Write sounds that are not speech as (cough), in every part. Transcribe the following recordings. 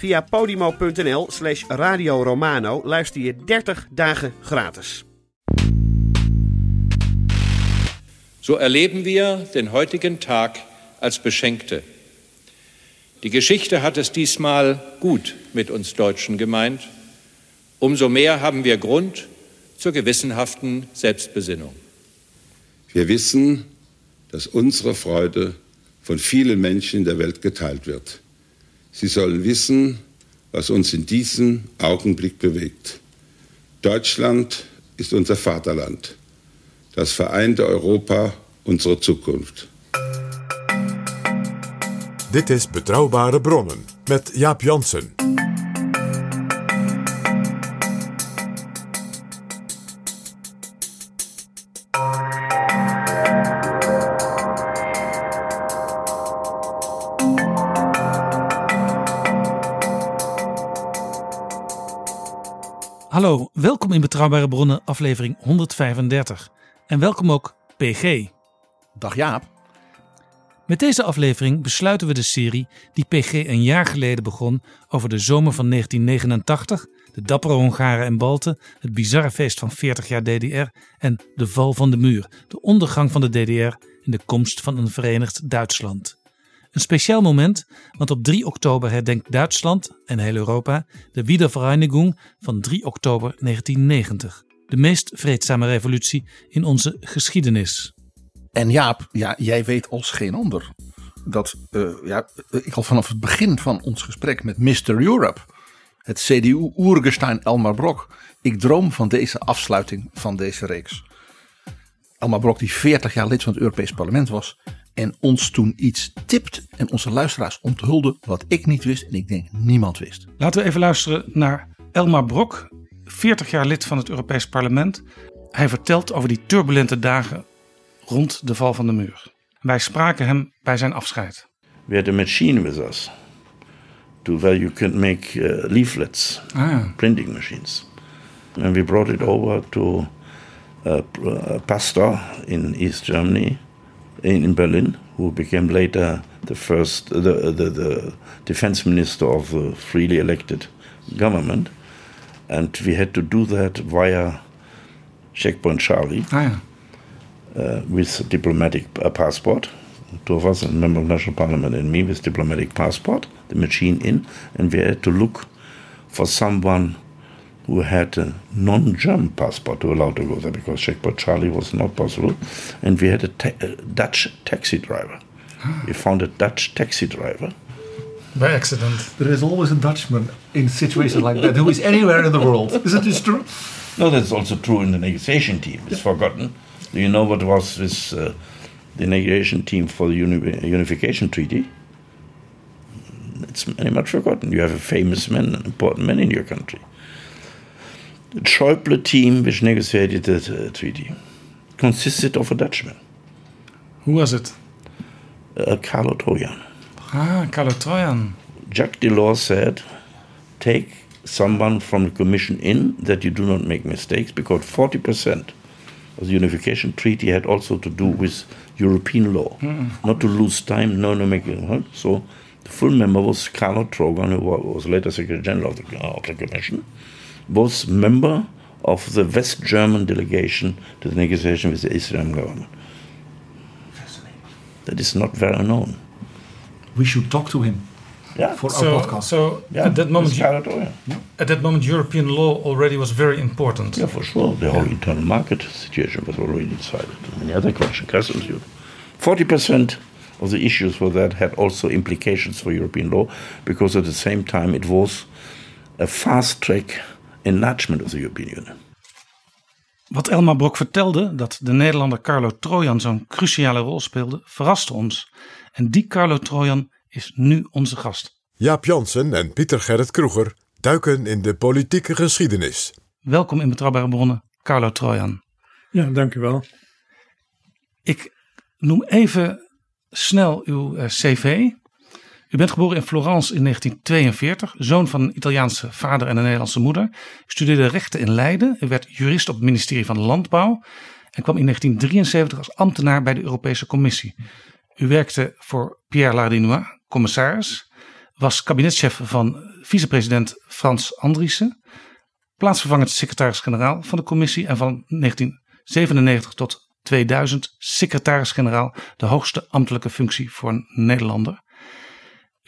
Via podimo.nl slash Radio Romano luister je 30 dagen gratis. So erleben wir den heutigen Tag als Beschenkte. Die Geschichte hat es diesmal gut mit uns Deutschen gemeint. Umso mehr haben wir Grund zur gewissenhaften Selbstbesinnung. Wir wissen, dass unsere Freude von vielen Menschen in der Welt geteilt wird. Sie sollen wissen, was uns in diesem Augenblick bewegt. Deutschland ist unser Vaterland, das vereinte Europa unsere Zukunft. Dit is Betrouwbare Bronnen met Jaap Jansen. In Betrouwbare Bronnen, aflevering 135. En welkom ook PG. Dag Jaap. Met deze aflevering besluiten we de serie die PG een jaar geleden begon over de zomer van 1989, de dappere Hongaren en Balten, het bizarre feest van 40 jaar DDR en de val van de muur, de ondergang van de DDR en de komst van een verenigd Duitsland. Een speciaal moment, want op 3 oktober herdenkt Duitsland en heel Europa de Wiedervereinigung van 3 oktober 1990. De meest vreedzame revolutie in onze geschiedenis. En Jaap, ja, jij weet als geen ander dat eh, ja, ik al vanaf het begin van ons gesprek met Mr. Europe, het CDU-Oergestein Elmar Brok, ik droom van deze afsluiting van deze reeks. Elmar Brok, die 40 jaar lid van het Europees Parlement was en ons toen iets tipt en onze luisteraars onthulde wat ik niet wist en ik denk niemand wist. Laten we even luisteren naar Elmar Brok, 40 jaar lid van het Europees Parlement. Hij vertelt over die turbulente dagen rond de val van de muur. Wij spraken hem bij zijn afscheid. we had a machine with us to where you could make uh, leaflets, Ah, printing machines. And we brought it over to a, a pastor in East Germany, in, in Berlin, who became later the first, the, the, the defense minister of the freely elected government. And we had to do that via Checkpoint Charlie ah ja. uh, with diplomatic uh, passport. Two of us, a member of national parliament and me, with diplomatic passport, the machine in, and we had to look for someone who had a non-German passport to allow to go there because checkpoint Charlie was not possible, and we had a, ta- a Dutch taxi driver. We found a Dutch taxi driver. By accident. There is always a Dutchman in situations like that who is anywhere in the world. Is it this true? No, that's also true in the negotiation team. It's forgotten. Do you know what was this, uh, the negotiation team for the uni- unification treaty? It's very much forgotten. You have a famous man, an important man in your country. The Schäuble team, which negotiated the uh, treaty, consisted of a Dutchman, Who was it? uh, Carlo Trojan. Ah, Carlo Trojan. Jacques Delors said, take someone from the commission in that you do not make mistakes because 40% of the unification treaty had also to do with European law. Not to lose time, no, no, make it. So the full member was Carlo Trogan, who was later Secretary General of the, of the commission, was member of the West German delegation to the negotiation with the Israeli government. That is not very known. We should talk to him. Yeah. For so, our podcast. So Yeah, at that moment, it's Scarlet at that moment, European law already was very important. Yeah, for sure. The whole internal market situation was already decided. Many other questions, customs union. Forty percent of the issues for that had also implications for European law, because at the same time it was a fast track enlargement of the European Union. Wat Elmar Brok vertelde, dat de Nederlander Carlo Trojan zo'n cruciale rol speelde, verraste ons. En die Carlo Trojan is nu onze gast. Jaap Jansen en Pieter Gerrit Kroeger duiken in de politieke geschiedenis. Welkom in Betrouwbare Bronnen, Carlo Trojan. Ja, dank u wel. Ik noem even snel uw eh, cv. U bent geboren in Florence in 1942, zoon van een Italiaanse vader en een Nederlandse moeder. U studeerde rechten in Leiden. Werd jurist op het ministerie van Landbouw en kwam in 1973 als ambtenaar bij de Europese Commissie. U werkte voor Pierre Lardinois, commissaris, was kabinetchef van vicepresident Frans Andriessen, plaatsvervangend secretaris-generaal van de commissie en van 1997 tot 2000 secretaris-generaal, de hoogste ambtelijke functie voor een Nederlander.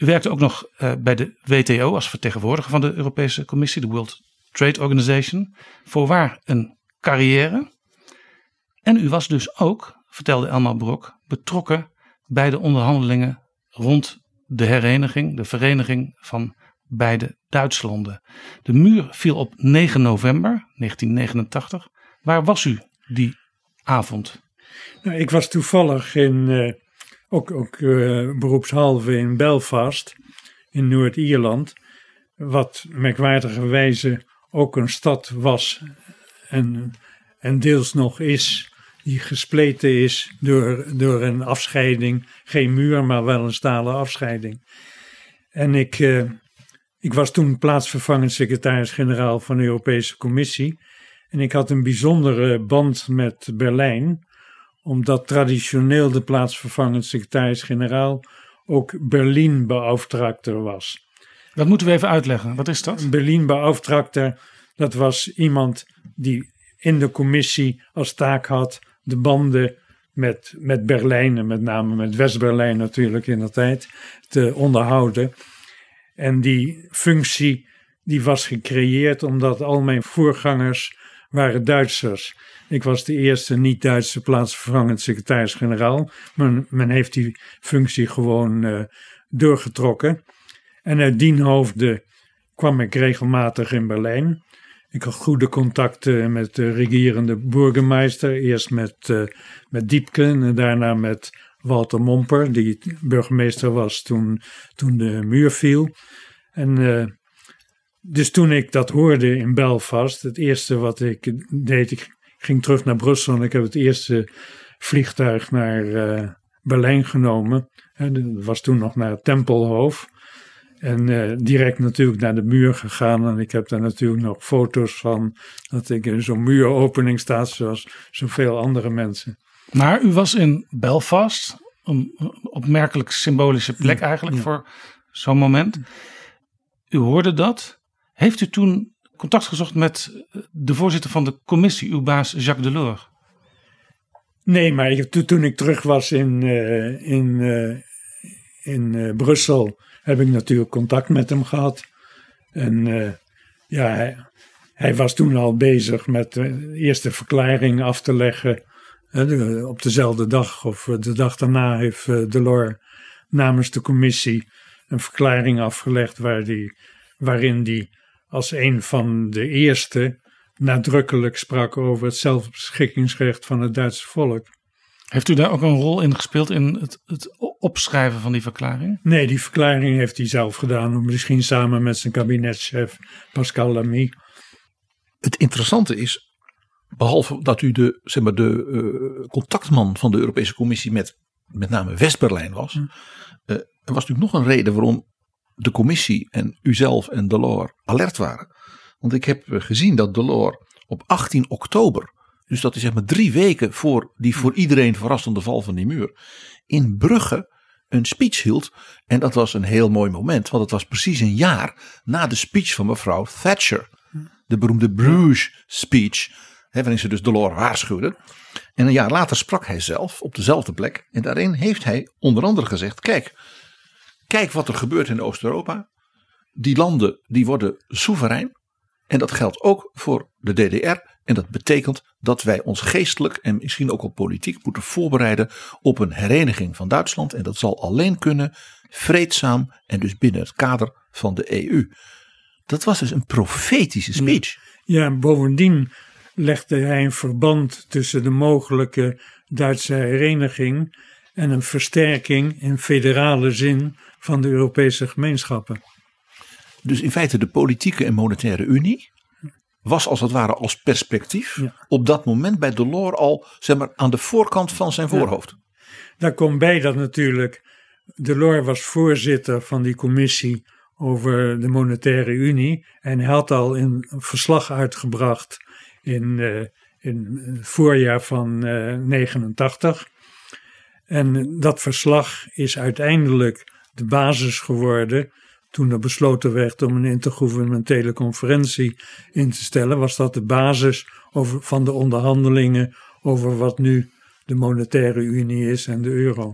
U werkte ook nog uh, bij de WTO als vertegenwoordiger van de Europese Commissie, de World Trade Organization. Voorwaar een carrière. En u was dus ook, vertelde Elmar Brok, betrokken bij de onderhandelingen rond de hereniging, de vereniging van beide Duitslanden. De muur viel op 9 november 1989. Waar was u die avond? Nou, ik was toevallig in, uh, ook, ook uh, beroepshalve in Belfast, in Noord-Ierland. Wat merkwaardigerwijze ook een stad was en, en deels nog is, die gespleten is door, door een afscheiding. Geen muur, maar wel een stalen afscheiding. En ik, uh, ik was toen plaatsvervangend secretaris-generaal van de Europese Commissie. En ik had een bijzondere band met Berlijn, omdat traditioneel de plaatsvervangend secretaris-generaal ook Berlin-beauftragter was. Dat moeten we even uitleggen. Wat is dat? Berlin-beauftragter, dat was iemand die in de commissie als taak had de banden met, met Berlijn en met name met West-Berlijn natuurlijk in de tijd te onderhouden. En die functie die was gecreëerd omdat al mijn voorgangers waren Duitsers. Ik was de eerste niet-Duitse plaatsvervangend secretaris-generaal. Men, men heeft die functie gewoon uh, doorgetrokken. En uit dien hoofde kwam ik regelmatig in Berlijn. Ik had goede contacten met de regerende burgemeester. Eerst met, uh, met Diepken en daarna met Walter Momper, die burgemeester was toen, toen de muur viel. En uh, dus toen ik dat hoorde in Belfast, het eerste wat ik deed, ik ging terug naar Brussel en ik heb het eerste vliegtuig naar uh, Berlijn genomen. Dat was toen nog naar Tempelhof. En uh, direct natuurlijk naar de muur gegaan. En ik heb daar natuurlijk nog foto's van. Dat ik in zo'n muuropening sta, zoals zoveel andere mensen. Maar u was in Belfast. Een opmerkelijk symbolische plek eigenlijk ja. voor zo'n moment. U hoorde dat. Heeft u toen contact gezocht met de voorzitter van de commissie, uw baas Jacques Delors? Nee, maar toen ik terug was in, uh, in, uh, in Brussel, heb ik natuurlijk contact met hem gehad. En ja, hij, was toen al bezig met de eerste verklaring af te leggen. op dezelfde dag of de dag daarna heeft Delors namens de commissie een verklaring afgelegd waar die, waarin als een van de eerste nadrukkelijk sprak over het zelfbeschikkingsrecht van het Duitse volk. Heeft u daar ook een rol in gespeeld in het, het opschrijven van die verklaring? Nee, die verklaring heeft hij zelf gedaan, misschien samen met zijn kabinetchef Pascal Lamy. Het interessante is, behalve dat u de, zeg maar, de uh, contactman van de Europese Commissie met met name West-Berlijn was, uh, er was natuurlijk nog een reden waarom de commissie en uzelf en Delors alert waren. Want ik heb gezien dat Delors op 18 oktober, dus dat is zeg maar drie weken voor die voor iedereen verrassende val van die muur, in Brugge een speech hield. En dat was een heel mooi moment, want het was precies een jaar na de speech van mevrouw Thatcher. De beroemde Bruges speech, hè, waarin ze dus Delors waarschuwde. En een jaar later sprak hij zelf op dezelfde plek. En daarin heeft hij onder andere gezegd: Kijk, kijk wat er gebeurt in Oost-Europa. Die landen die worden soeverein. En dat geldt ook voor de DDR. En dat betekent dat wij ons geestelijk en misschien ook al politiek moeten voorbereiden op een hereniging van Duitsland. En dat zal alleen kunnen vreedzaam en dus binnen het kader van de EU. Dat was dus een profetische speech. Ja, bovendien legde hij een verband tussen de mogelijke Duitse hereniging en een versterking in federale zin van de Europese gemeenschappen. Dus in feite de politieke en monetaire unie was als het ware als perspectief op dat moment bij Delors al zeg maar, aan de voorkant van zijn voorhoofd. Daar komt bij dat natuurlijk Delors was voorzitter van die commissie over de monetaire unie en hij had al een verslag uitgebracht in, uh, in het voorjaar van uh, 89. En dat verslag is uiteindelijk de basis geworden toen er besloten werd om een intergouvernementele conferentie in te stellen, was dat de basis over, van de onderhandelingen over wat nu de monetaire unie is en de euro.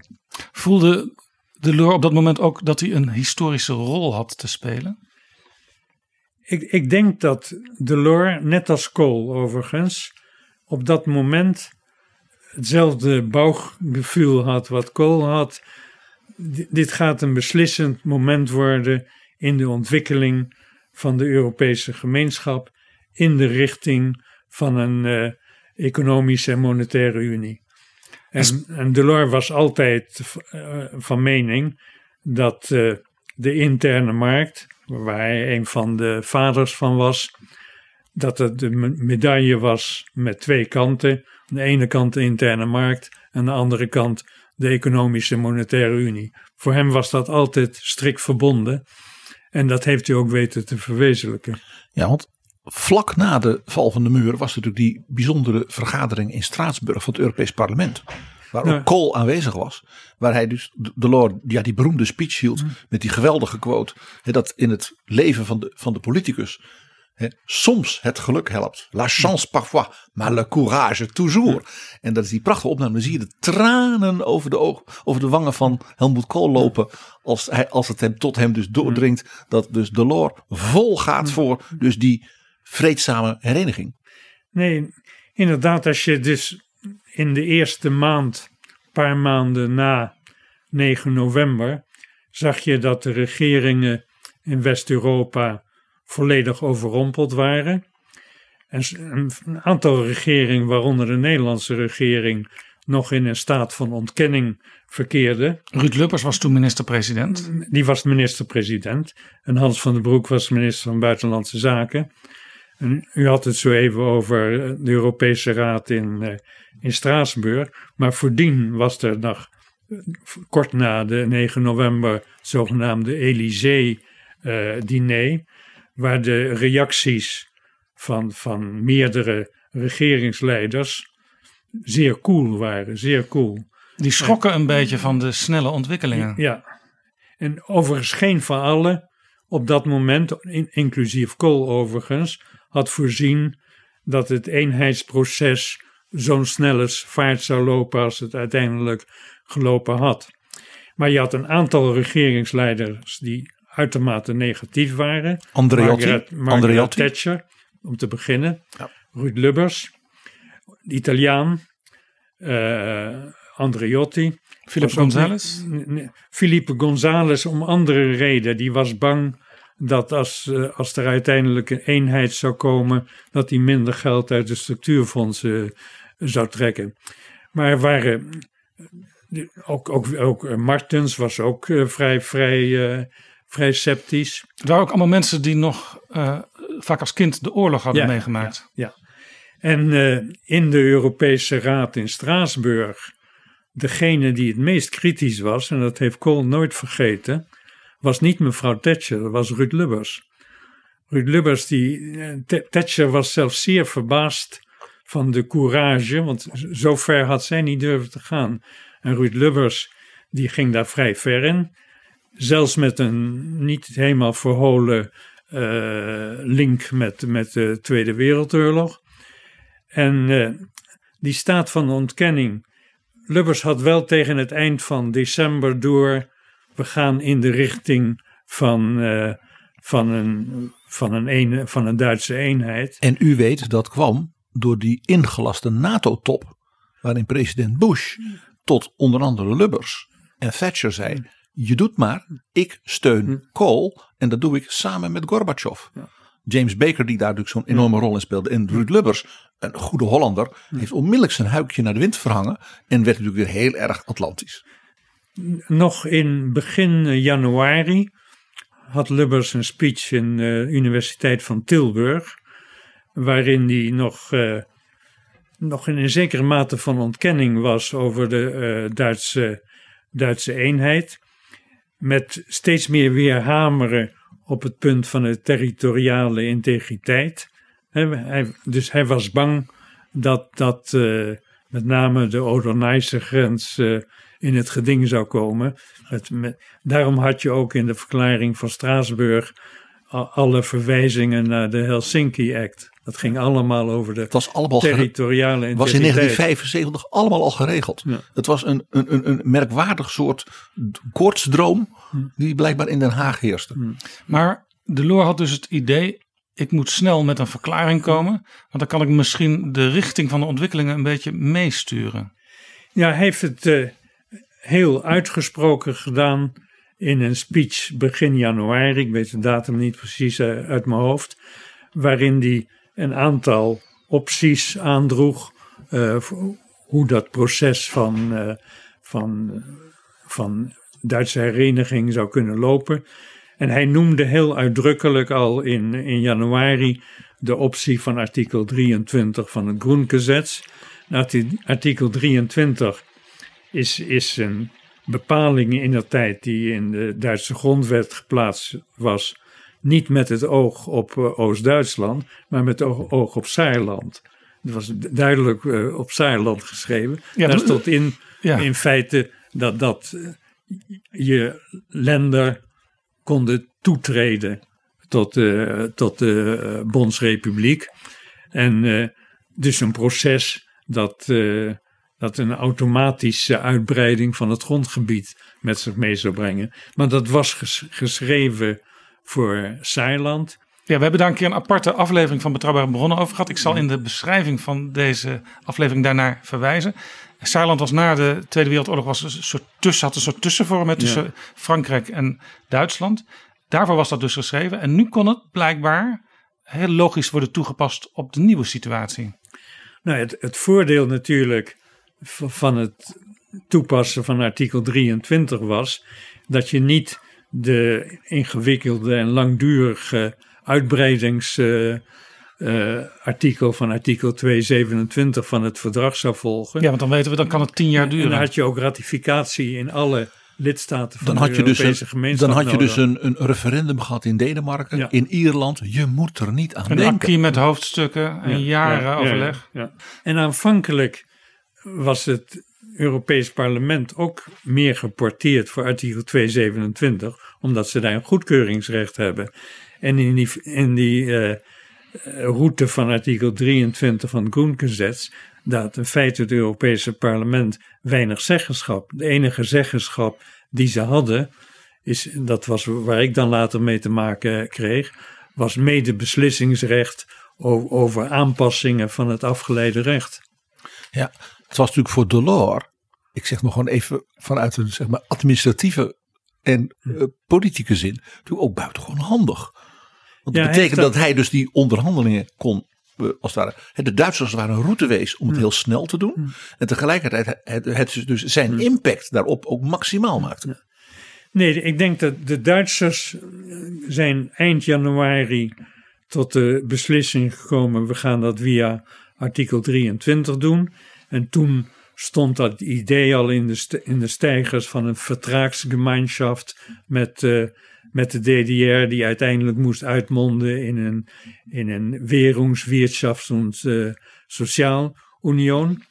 Voelde Delors op dat moment ook dat hij een historische rol had te spelen? Ik, ik denk dat Delors, net als Kool overigens, op dat moment hetzelfde bouwgevoel had wat Kool had dit gaat een beslissend moment worden in de ontwikkeling van de Europese gemeenschap in de richting van een uh, economische en monetaire unie. En, en Delors was altijd uh, van mening dat uh, de interne markt, waar hij een van de vaders van was, dat het de medaille was met twee kanten. Aan de ene kant de interne markt, aan de andere kant de Economische Monetaire Unie. Voor hem was dat altijd strikt verbonden. En dat heeft hij ook weten te verwezenlijken. Ja, want vlak na de val van de muur was natuurlijk die bijzondere vergadering in Straatsburg van het Europees Parlement. Waar ook Kool aanwezig was. Waar hij dus Delors ja, die beroemde speech hield. Mm. Met die geweldige quote. Hè, dat in het leven van de, van de politicus soms het geluk helpt. La chance parfois, maar le courage toujours. En dat is die prachtige opname. Dan zie je de tranen over de, ogen, over de wangen van Helmut Kool lopen. Als, hij, als het hem tot hem dus doordringt. Dat dus Delors vol gaat voor dus die vreedzame hereniging. Nee, inderdaad. Als je dus in de eerste maand, paar maanden na 9 november. Zag je dat de regeringen in West-Europa volledig overrompeld waren. En een aantal regeringen, waaronder de Nederlandse regering, nog in een staat van ontkenning verkeerde. Ruud Lubbers was toen minister-president. Die was minister-president. En Hans van den Broek was minister van Buitenlandse Zaken. En u had het zo even over de Europese Raad in, uh, in Straatsburg. Maar voordien was er nog kort na de 9 november het zogenaamde Élysée-diner. Waar de reacties van, van meerdere regeringsleiders zeer cool waren, zeer cool. Die schrokken een beetje van de snelle ontwikkelingen. Ja, en overigens geen van allen op dat moment, inclusief Kool overigens, had voorzien dat het eenheidsproces zo'n snelle vaart zou lopen als het uiteindelijk gelopen had. Maar je had een aantal regeringsleiders die uitermate negatief waren. Andreotti. Margaret, Margaret Thatcher, om te beginnen. Ja. Ruud Lubbers, de Italiaan. Uh, Andreotti. Filippo González? Filippo González om andere reden. Die was bang dat als, uh, als er uiteindelijk een eenheid zou komen, dat hij minder geld uit de structuurfondsen uh, zou trekken. Maar er waren ook, ook, ook Martens was ook vrij, vrij vrij sceptisch. Er waren ook allemaal mensen die nog uh, vaak als kind de oorlog hadden meegemaakt. Ja, ja. En uh, in de Europese Raad in Straatsburg, degene die het meest kritisch was, en dat heeft Kool nooit vergeten, was niet mevrouw Thatcher, dat was Ruud Lubbers. Ruud Lubbers, die, uh, Thatcher was zelfs zeer verbaasd van de courage, want zo ver had zij niet durven te gaan. En Ruud Lubbers, die ging daar vrij ver in zelfs met een niet helemaal verholen uh, link met, met de Tweede Wereldoorlog. En uh, die staat van ontkenning. Lubbers had wel tegen het eind van december door we gaan in de richting van, uh, van, een, van, een van een Duitse eenheid. En u weet dat kwam door die ingelaste NATO-top, waarin president Bush tot onder andere Lubbers en Thatcher zei: Je doet maar, ik steun hm. Kool en dat doe ik samen met Gorbachev. James Baker, die daar natuurlijk zo'n enorme rol in speelde, en Ruud Lubbers, een goede Hollander, heeft onmiddellijk zijn huikje naar de wind verhangen en werd natuurlijk weer heel erg Atlantisch. Nog in begin januari had Lubbers een speech in de Universiteit van Tilburg, waarin hij nog, uh, nog in een zekere mate van ontkenning was over de uh, Duitse, Duitse eenheid, met steeds meer weer hameren op het punt van de territoriale integriteit. Dus hij was bang dat, dat uh, met name de Odernijse grens uh, in het geding zou komen. Daarom had je ook in de verklaring van Straatsburg alle verwijzingen naar de Helsinki Act. Dat ging allemaal over de het was allemaal territoriale Het was in 1975 allemaal al geregeld. Het was een, een, een merkwaardig soort koortsdroom die blijkbaar in Den Haag heerste. Hm. Maar Delors had dus het idee, ik moet snel met een verklaring komen, want dan kan ik misschien de richting van de ontwikkelingen een beetje meesturen. Ja, hij heeft het uh, heel uitgesproken gedaan in een speech begin januari, ik weet de datum niet precies uh, uit mijn hoofd, waarin hij een aantal opties aandroeg uh, hoe dat proces van, van, van Duitse hereniging zou kunnen lopen. En hij noemde heel uitdrukkelijk al in, in januari de optie van artikel 23 van het Groengesetz. Nou, artikel 23 is, is een bepaling in de tijd die in de Duitse grondwet geplaatst was. Niet met het oog op uh, Oost-Duitsland, maar met het oog, op Saarland. Het was duidelijk uh, op Saarland geschreven. Ja, Daar stond in, ja. in feite dat, dat uh, je lender konden toetreden tot, de, tot de eh, Bondsrepubliek. En uh, dus een proces dat, uh, dat een automatische uitbreiding van het grondgebied met zich mee zou brengen. Maar dat was geschreven voor Saarland. Ja, we hebben daar een keer een aparte aflevering van Betrouwbare Bronnen over gehad. Ik zal in de beschrijving van deze aflevering daarnaar verwijzen. Saarland was na de Tweede Wereldoorlog was een soort tussen, had een soort tussenvorm tussen Frankrijk en Duitsland. Daarvoor was dat dus geschreven. En nu kon het blijkbaar heel logisch worden toegepast op de nieuwe situatie. Nou, het, het voordeel natuurlijk van het toepassen van artikel 23 was dat je niet de ingewikkelde en langdurige uitbreidings uh, artikel van artikel 227 van het verdrag zou volgen. Ja, want dan weten we, dan kan het tien jaar duren. En dan had je ook ratificatie in alle lidstaten van dan had de je Europese dus een, gemeenschap Dan had je dus een, een referendum gehad in Denemarken, in Ierland. Je moet er niet aan een denken. Een met hoofdstukken en jaren overleg. En aanvankelijk was het Europees Parlement ook meer geporteerd voor artikel 227, omdat ze daar een goedkeuringsrecht hebben. En in die, in die uh, route van artikel 23 van het Groengesetz, dat in feite het Europese parlement weinig zeggenschap. De enige zeggenschap die ze hadden, is, dat was waar ik dan later mee te maken kreeg, was mede beslissingsrecht over aanpassingen van het afgeleide recht. Ja, het was natuurlijk voor Delors, ik zeg nog gewoon even vanuit een zeg maar, administratieve en uh, politieke zin, natuurlijk ook buitengewoon handig. Want dat betekent dat... hij dus die onderhandelingen kon eh, als het ware, de Duitsers waren een routewees om het mm. heel snel te doen. Mm. En tegelijkertijd het, het dus zijn mm. impact daarop ook maximaal maakte. Nee, ik denk dat de Duitsers eh, zijn eind januari tot de beslissing gekomen. We gaan dat via artikel 23 doen. En toen stond dat idee al in de, in de stijgers van een vertraagsgemeinschaft met... Uh, met de DDR, die uiteindelijk moest uitmonden in een, in een Währungswirtschafts- en uh, Soziaal-Union.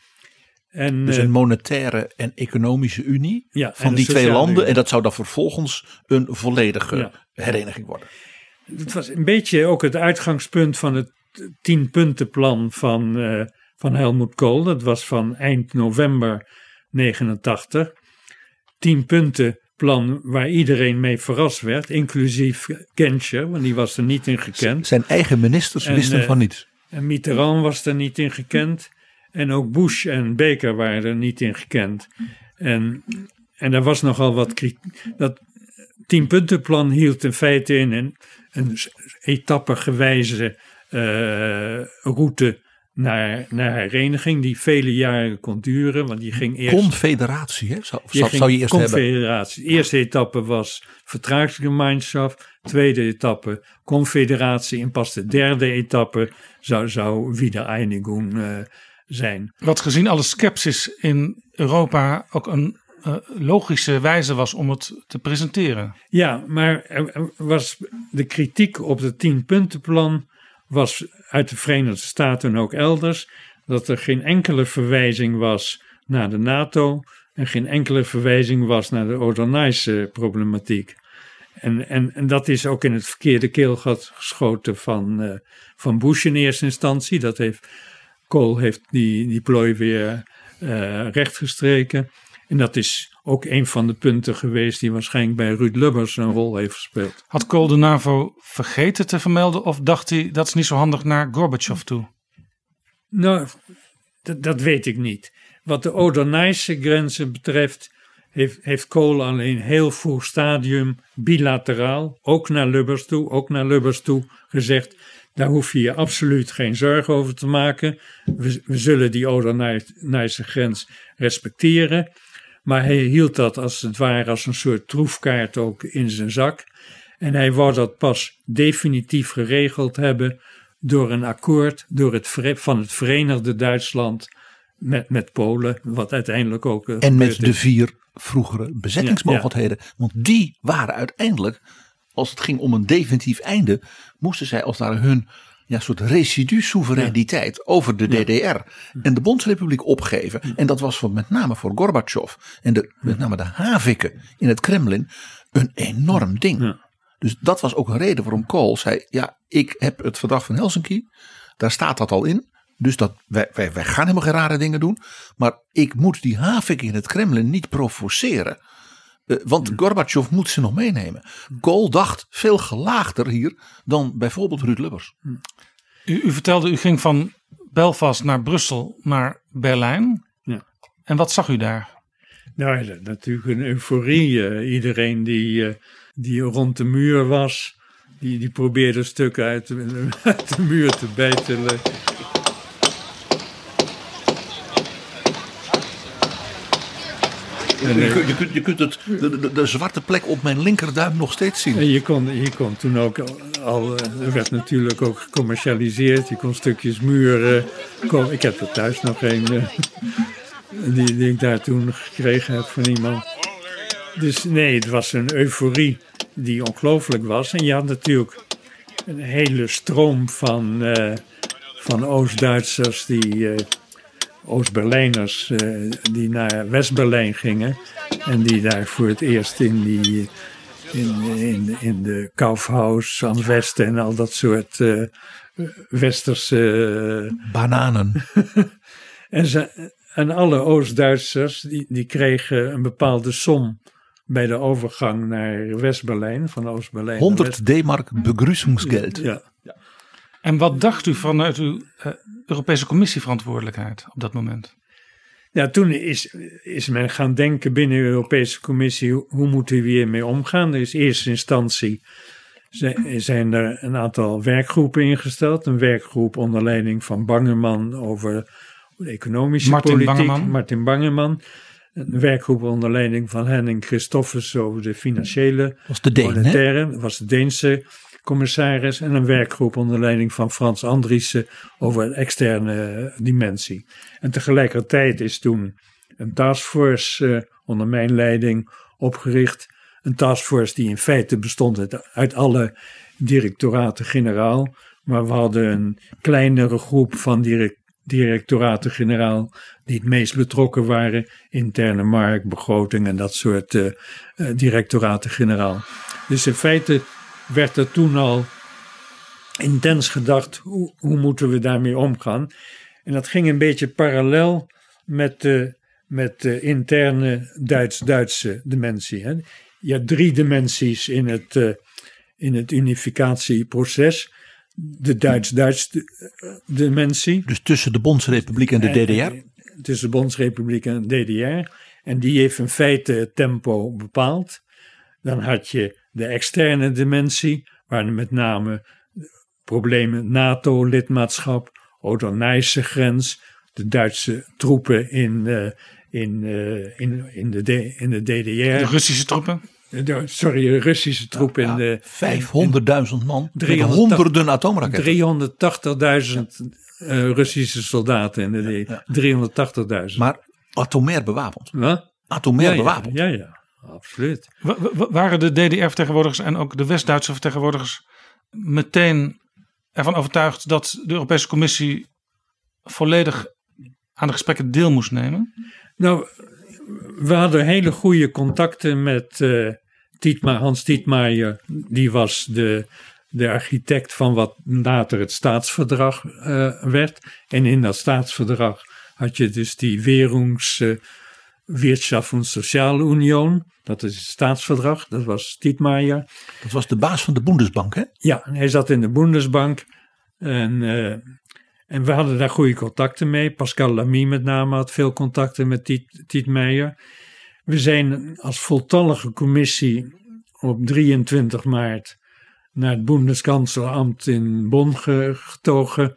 En, dus een eh, monetaire en economische unie ja, van die twee landen. En dat zou dan vervolgens een volledige hereniging worden. Het was een beetje ook het uitgangspunt van het tienpuntenplan van, uh, van Helmut Kohl. Dat was van eind november 89. Tien punten plan waar iedereen mee verrast werd, inclusief Genscher, want die was er niet in gekend. Zijn eigen ministers wisten eh, van niets. En Mitterrand was er niet in gekend. En ook Bush en Baker waren er niet in gekend. En, en er was nogal wat kritiek. Dat tienpuntenplan hield in feite in een, een etappegewijze uh, route naar, naar hereniging die vele jaren kon duren. Want die ging eerst. Confederatie, hè? Zou, zou je eerst confederatie. De eerste etappe was Vertragsgemeinschaft. Tweede etappe confederatie. En pas de derde etappe zou, zou Wiedereinigung uh, zijn. Wat gezien alle sceptisch in Europa ook een uh, logische wijze was om het te presenteren. Ja, maar er was de kritiek op het tienpuntenplan was uit de Verenigde Staten en ook elders dat er geen enkele verwijzing was naar de NATO en geen enkele verwijzing was naar de Ordonijse problematiek. En, en, en dat is ook in het verkeerde keelgat geschoten van, uh, van Bush in eerste instantie. Dat heeft, Kool heeft die, die plooi weer uh, rechtgestreken. En dat is ook een van de punten geweest die waarschijnlijk bij Ruud Lubbers een rol heeft gespeeld. Had Kool de NAVO vergeten te vermelden of dacht hij dat is niet zo handig naar Gorbachev toe? Nou, dat, dat weet ik niet. Wat de Odernijse grenzen betreft heeft, heeft Kool alleen heel vroeg stadium bilateraal, ook naar Lubbers toe, ook naar Lubbers toe gezegd, daar hoef je je absoluut geen zorgen over te maken. We, we zullen die Odernijse grens respecteren. Maar hij hield dat als het ware als een soort troefkaart ook in zijn zak. En hij wou dat pas definitief geregeld hebben door een akkoord door het, van het Verenigde Duitsland met, met Polen, wat uiteindelijk ook. Uh, en met de vier vroegere bezettingsmogelijkheden. Want die waren uiteindelijk, als het ging om een definitief einde, moesten zij als daar hun ja, soort residu-soevereiniteit over de DDR en de Bondsrepubliek opgeven. En dat was voor, met name voor Gorbachev en de, met name de Haviken in het Kremlin een enorm ding. Dus dat was ook een reden waarom Kool zei: Ja, ik heb het verdrag van Helsinki, daar staat dat al in. Dus dat, wij, wij, wij gaan helemaal geen rare dingen doen. Maar ik moet die Haviken in het Kremlin niet provoceren. Uh, want Gorbachev moet ze nog meenemen. Kool dacht veel gelaagder hier dan bijvoorbeeld Ruud Lubbers. U, u vertelde, u ging van Belfast naar Brussel naar Berlijn. Ja. En wat zag u daar? Nou, natuurlijk een euforie. Uh, iedereen die, uh, die rond de muur was, die, die probeerde stukken uit, (laughs) uit de muur te bijtelen. Je, je, kunt, je kunt het, de, de, de, zwarte plek op mijn linkerduim nog steeds zien. En je kon, je kon toen ook al, er werd natuurlijk ook gecommercialiseerd. Je kon stukjes muren. Kon, ik heb er thuis nog een, uh, (laughs) die, die ik daar toen gekregen heb van iemand. Dus nee, het was een euforie die ongelooflijk was. En je had natuurlijk een hele stroom van, uh, van Oost-Duitsers die. Uh, Oost-Berlijners uh, die naar West-Berlijn gingen. En die daar voor het eerst in, die, in, in, in de Kaufhaus aan Westen en al dat soort uh, westerse... Bananen. (laughs) en, ze, en alle Oost-Duitsers die, die kregen een bepaalde som bij de overgang naar West-Berlijn, van Oost-Berlijn. 100 D-mark begrüßungsgeld. Ja. En wat dacht u vanuit uw uh, Europese Commissieverantwoordelijkheid op dat moment? Ja, toen is, is men gaan denken binnen de Europese Commissie, hoe moeten we hiermee omgaan? Er is in eerste instantie zijn er een aantal werkgroepen ingesteld. Een werkgroep onder leiding van Bangeman over de economische Martin politiek. Bangeman. Martin Bangeman. Een werkgroep onder leiding van Henning Christoffels over de financiële, was de Deen, monetaire, hè? was de Deense commissaris en een werkgroep onder leiding van Frans Andriessen over een externe dimensie. En tegelijkertijd is toen een taskforce uh, onder mijn leiding opgericht. Een taskforce die in feite bestond uit, alle directoraten-generaal. Maar we hadden een kleinere groep van direct, directoraten-generaal die het meest betrokken waren. Interne markt, begroting en dat soort uh, uh, directoraten-generaal. Dus in feite werd er toen al intens gedacht, hoe, hoe moeten we daarmee omgaan? En dat ging een beetje parallel met de met de interne Duits-Duitse dimensie. Hè. Je hebt drie dimensies in het, uh, in het unificatieproces. De Duits-Duitse dimensie. Dus tussen de Bondsrepubliek en de DDR? tussen de Bondsrepubliek en de DDR. En die heeft in feite het tempo bepaald. Dan had je de externe dimensie, waar met name problemen NATO-lidmaatschap, Oder-Nijse grens, de Duitse troepen in, uh, in, uh, in, in, de in de DDR. De Russische troepen? De, sorry, de Russische troepen ja, in de... 500.000 man, 300, honderden atoomraketten. 380.000 uh, Russische soldaten in de ja. 380.000. Maar atomair bewapend. Wat? Atomair ja, bewapend. Ja, ja, absoluut. waren de DDR-vertegenwoordigers en ook de West-Duitse vertegenwoordigers meteen ervan overtuigd dat de Europese Commissie volledig aan de gesprekken deel moest nemen? Nou, we hadden hele goede contacten met uh, Tietma, Hans Tietmaier. Die was de, de architect van wat later het staatsverdrag uh, werd. En in dat staatsverdrag had je dus die Werungs... Uh, Wirtschaft und Soziale Union. Dat is het staatsverdrag. Dat was Tietmaier. Dat was de baas van de Bundesbank, hè? Ja, hij zat in de Bundesbank. En, uh, en we hadden daar goede contacten mee. Pascal Lamy met name had veel contacten met Tiet, Tietmeijer. We zijn als voltallige commissie op 23 maart naar het Bundeskanzleramt in Bonn getogen.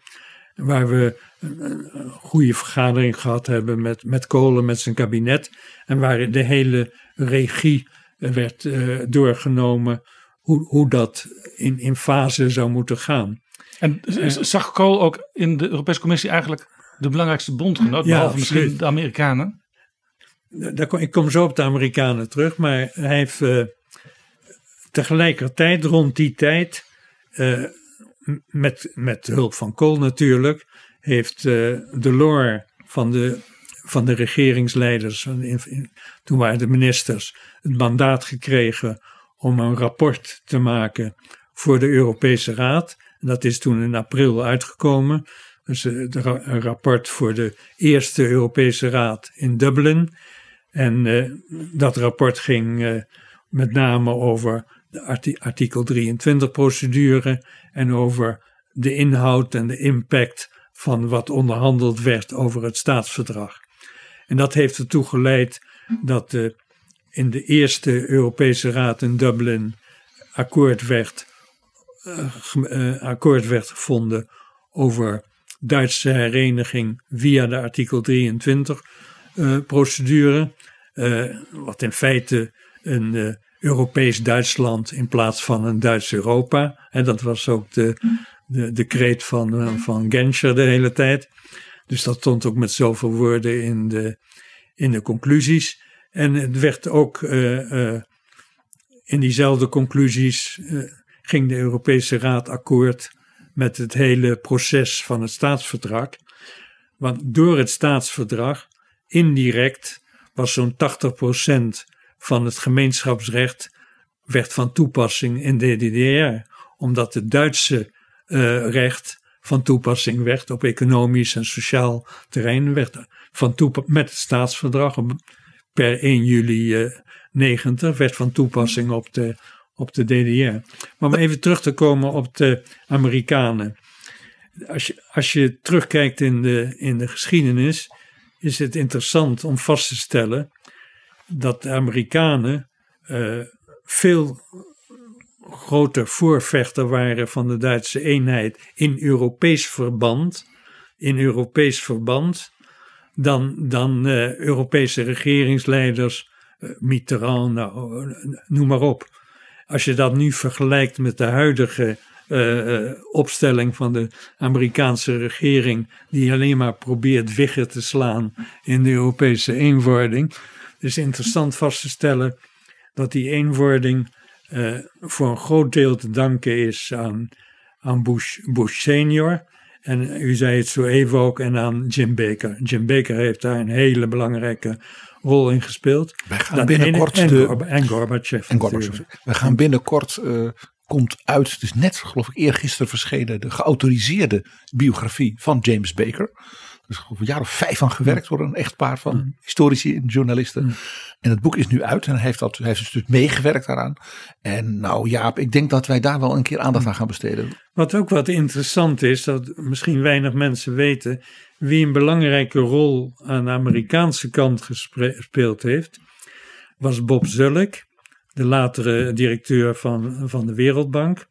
Waar we een goede vergadering gehad hebben met, met Kolen, met zijn kabinet. En waar de hele regie werd uh, doorgenomen. Hoe, hoe dat in, in fase zou moeten gaan. En zag Kool ook in de Europese Commissie eigenlijk de belangrijkste bondgenoot, ja, behalve misschien de Amerikanen? Daar kom, ik kom zo op de Amerikanen terug, maar hij heeft uh, tegelijkertijd rond die tijd, met, met hulp van Kool natuurlijk, heeft uh, Delors van de, van de regeringsleiders, toen waren de ministers, het mandaat gekregen om een rapport te maken voor de Europese Raad. Dat is toen in april uitgekomen. Dus een rapport voor de eerste Europese Raad in Dublin. En uh, dat rapport ging met name over de artikel 23 procedure en over de inhoud en de impact van wat onderhandeld werd over het staatsverdrag. En dat heeft ertoe geleid dat uh, in de eerste Europese Raad in Dublin akkoord werd uh, akkoord werd gevonden over Duitse hereniging via de artikel 23 uh, procedure. wat in feite een Europees Duitsland in plaats van een Duits Europa. En dat was ook de, de, de kreet van, van Genscher de hele tijd. Dus dat stond ook met zoveel woorden in de, in de conclusies. En het werd ook in diezelfde conclusies ging de Europese Raad akkoord met het hele proces van het staatsverdrag. Want door het staatsverdrag, indirect, was zo'n 80% van het gemeenschapsrecht werd van toepassing in de DDR. Omdat het Duitse uh, recht van toepassing werd op economisch en sociaal terrein. Werd van met het staatsverdrag per 1 juli uh, 90 werd van toepassing op de op de DDR. Maar om even terug te komen op de Amerikanen. Als je, als je terugkijkt in de, in de geschiedenis, is het interessant om vast te stellen dat de Amerikanen uh, veel groter voorvechter waren van de Duitse eenheid in Europees verband, in Europees verband, dan, dan uh, Europese regeringsleiders, uh, Mitterrand, nou, noem maar op. Als je dat nu vergelijkt met de huidige opstelling van de Amerikaanse regering, die alleen maar probeert wiggen te slaan in de Europese eenwording. Het is interessant vast te stellen dat die eenwording uh, voor een groot deel te danken is aan, aan Bush, Bush senior. En u zei het zo even ook, en aan Jim Baker. Jim Baker heeft daar een hele belangrijke rol in gespeeld. Wij gaan binnenkort en, de, en Gorbachev. En Gorbachev. We gaan binnenkort, uh, komt uit, dus net geloof ik eergisteren verschenen, de geautoriseerde biografie van James Baker. Dus een jaar of vijf aan gewerkt door een echtpaar van historici en journalisten. En het boek is nu uit en hij heeft, dat, hij heeft dus meegewerkt daaraan. En nou Jaap, ik denk dat wij daar wel een keer aandacht aan gaan besteden. Wat ook wat interessant is, dat misschien weinig mensen weten, wie een belangrijke rol aan de Amerikaanse kant gespeeld heeft, was Bob Zulk, de latere directeur van, van de Wereldbank,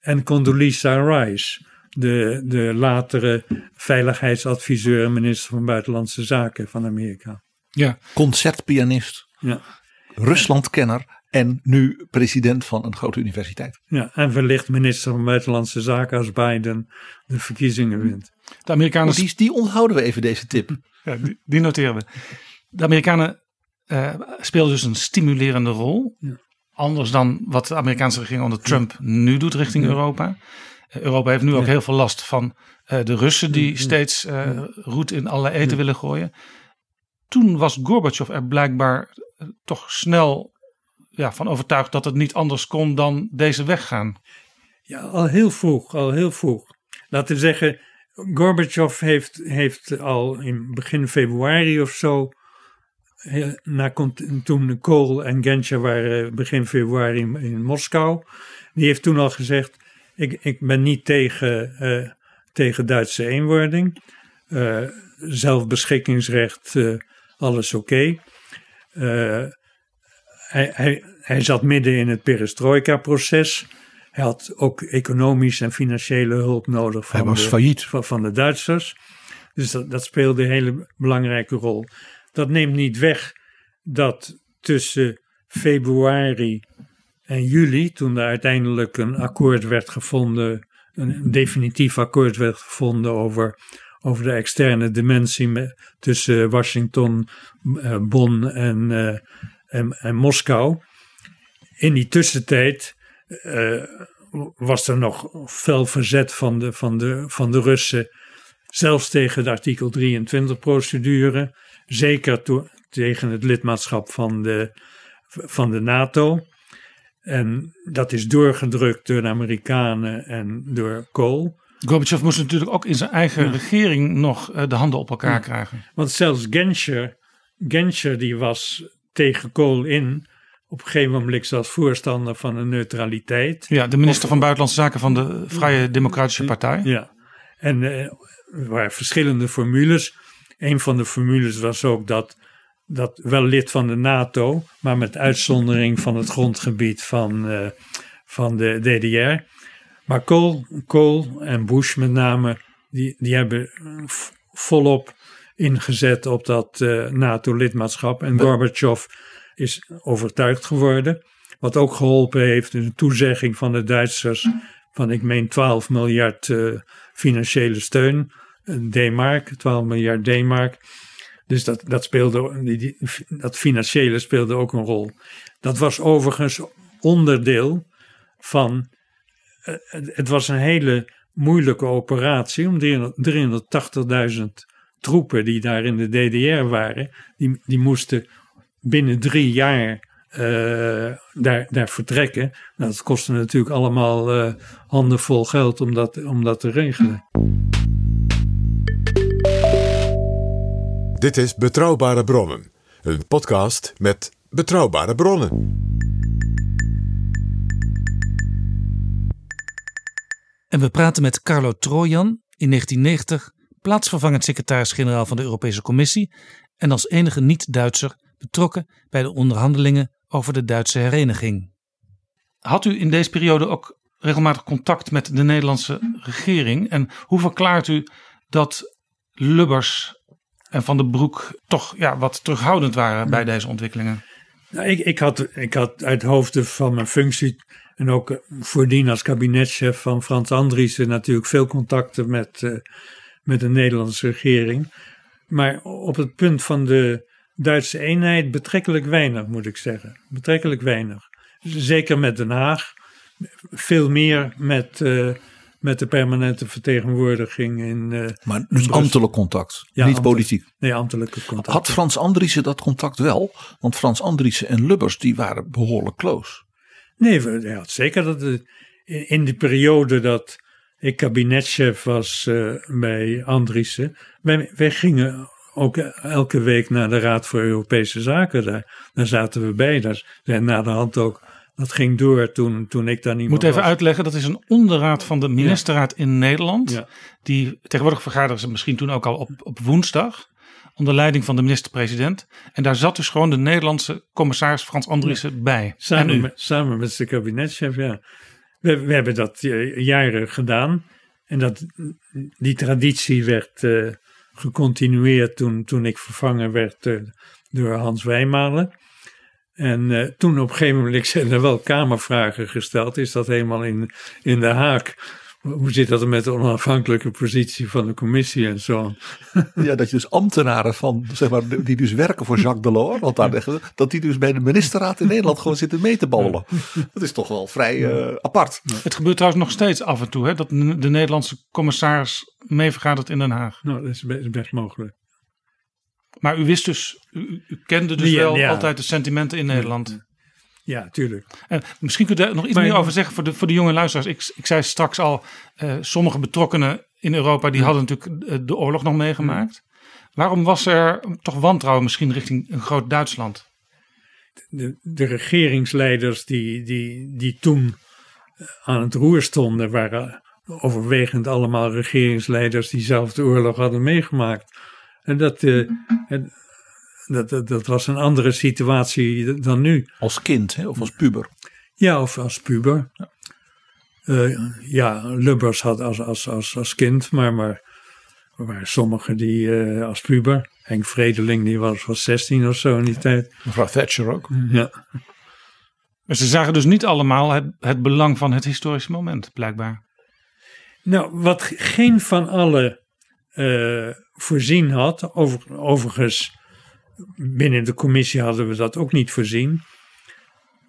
en Condoleezza Rice, de, de latere veiligheidsadviseur en minister van Buitenlandse Zaken van Amerika. Ja. Concertpianist, ja. Ruslandkenner en nu president van een grote universiteit. Ja, en wellicht minister van Buitenlandse Zaken als Biden de verkiezingen wint. De Amerikanen... Die, die onthouden we even, deze tip. (laughs) Ja, die, die noteren we. De Amerikanen uh, speelden dus een stimulerende rol. Ja. Anders dan wat de Amerikaanse regering onder Trump nu doet richting Europa. Europa heeft nu ook heel veel last van uh, de Russen die steeds uh, roet in alle eten willen gooien. Toen was Gorbachev er blijkbaar toch snel ja, van overtuigd dat het niet anders kon dan deze weg gaan. Ja, al heel vroeg, al heel vroeg. Laten we zeggen, Gorbachev heeft, heeft al in begin februari of zo, na, toen Kool en Genscher waren begin februari in, in, Moskou, die heeft toen al gezegd, ik, ik ben niet tegen, uh, tegen Duitse eenwording, uh, zelfbeschikkingsrecht, uh, alles oké. Okay. Hij, hij, hij zat midden in het perestroika-proces. Hij had ook economische en financiële hulp nodig van, hij was de, failliet. Van, van, de Duitsers. Dus dat, dat speelde een hele belangrijke rol. Dat neemt niet weg dat tussen februari en juli, toen er uiteindelijk een akkoord werd gevonden, een definitief akkoord werd gevonden over, over de externe dimensie tussen Washington, uh, Bonn en, uh, en, en Moskou. In die tussentijd uh, was er nog fel verzet van de, van, de, van de Russen, zelfs tegen de artikel 23 procedure, zeker to, tegen het lidmaatschap van de, van de NATO. En dat is doorgedrukt door de Amerikanen en door Kool. Gorbachev moest natuurlijk ook in zijn eigen ja. regering nog de handen op elkaar ja. krijgen. Want zelfs Genscher, Genscher die was tegen Kool in op een gegeven moment zelfs voorstander van een neutraliteit. Ja, de minister of, van Buitenlandse Zaken van de Vrije Democratische Partij. Ja, en uh, er waren verschillende formules. Een van de formules was ook dat, dat wel lid van de NATO, maar met uitzondering van het grondgebied van, uh, van de DDR. Maar Kool, en Bush met name, die, die hebben volop ingezet op dat uh, NATO-lidmaatschap. En Gorbachev is overtuigd geworden. Wat ook geholpen heeft is een toezegging van de Duitsers van ik meen 12 miljard uh, financiële steun. D-mark, 12 miljard D-mark. Dus dat, dat, speelde, die, dat financiële speelde ook een rol. Dat was overigens onderdeel van. Uh, het was een hele moeilijke operatie om 380.000 troepen die daar in de DDR waren, die, die moesten binnen drie jaar uh, daar, daar vertrekken. Nou, dat kostte natuurlijk allemaal uh, handenvol geld om dat, om dat te regelen. Dit is Betrouwbare Bronnen, een podcast met betrouwbare bronnen. En we praten met Carlo Trojan, in 1990 plaatsvervangend secretaris-generaal van de Europese Commissie en als enige niet-Duitser betrokken bij de onderhandelingen over de Duitse hereniging. Had u in deze periode ook regelmatig contact met de Nederlandse regering? En hoe verklaart u dat Lubbers en Van den Broek toch ja, wat terughoudend waren bij deze ontwikkelingen? Nou, ik, ik, had, ik had uit hoofde van mijn functie en ook voordien als kabinetchef van Frans Andriessen natuurlijk veel contacten met, uh, met de Nederlandse regering. Maar op het punt van de Duitse eenheid betrekkelijk weinig, moet ik zeggen. Betrekkelijk weinig. Zeker met Den Haag. Veel meer met, uh, met de permanente vertegenwoordiging in. Uh, maar dus ambtelijk contact, ja, niet politiek. Nee, ambtelijke contact. Had Frans Andriessen dat contact wel? Want Frans Andriessen en Lubbers die waren behoorlijk close. Nee, hij had zeker dat. in de periode dat ik kabinetchef was uh, bij Andriessen. Wij, wij gingen ook elke week naar de Raad voor Europese Zaken. Daar, daar zaten we bij. Daar zijn na de hand ook. Dat ging door toen, toen ik daar niet Moet even uitleggen, dat is een onderraad van de ministerraad in Nederland. Ja. Die tegenwoordig vergaderen ze misschien toen ook al op, op woensdag. Onder leiding van de minister-president. En daar zat dus gewoon de Nederlandse commissaris Frans Andriessen bij. Samen, met, samen met de kabinetchef, ja. We, we hebben dat eh, jaren gedaan. En dat, die traditie werd eh, gecontinueerd toen, toen ik vervangen werd eh, door Hans Wijmalen. En eh, toen op een gegeven moment zijn er wel kamervragen gesteld. Is dat helemaal in, in de haak? Hoe zit dat met de onafhankelijke positie van de commissie en zo? (laughs) Ja, dat je dus ambtenaren van, zeg maar, die dus werken voor Jacques Delors, want daar dat die dus bij de ministerraad in Nederland gewoon zitten mee te babbelen. Dat is toch wel vrij eh, apart. Het gebeurt trouwens nog steeds af en toe, hè, dat de de Nederlandse commissaris mee vergadert in Den Haag. Nou, dat is best, best mogelijk. Maar u wist dus, u, u kende dus Ja, wel ja. altijd de sentimenten in Nederland. Ja, tuurlijk. En misschien kunt u daar nog iets Maar- meer over zeggen voor de, voor de jonge luisteraars. Ik, ik zei straks al, eh, sommige betrokkenen in Europa die hadden natuurlijk de oorlog nog meegemaakt. Waarom was er toch wantrouwen misschien richting een groot Duitsland? de, de regeringsleiders die, die, die toen eh, aan het roer stonden, waren overwegend allemaal regeringsleiders die zelf de oorlog hadden meegemaakt. En dat, eh, en dat, dat, dat was een andere situatie dan nu. Als kind hè, of als puber. Ja, of als puber. Eh, ja, Lubbers had als, als, als, als kind, maar, maar er waren sommigen die eh, als puber. Henk Vredeling, die was, was 16 of zo in die tijd. Mevrouw Thatcher ook. Ja. Maar ze zagen dus niet allemaal het, het belang van het historische moment, blijkbaar. Nou, wat geen van allen eh, voorzien had, over, overigens binnen de commissie hadden we dat ook niet voorzien.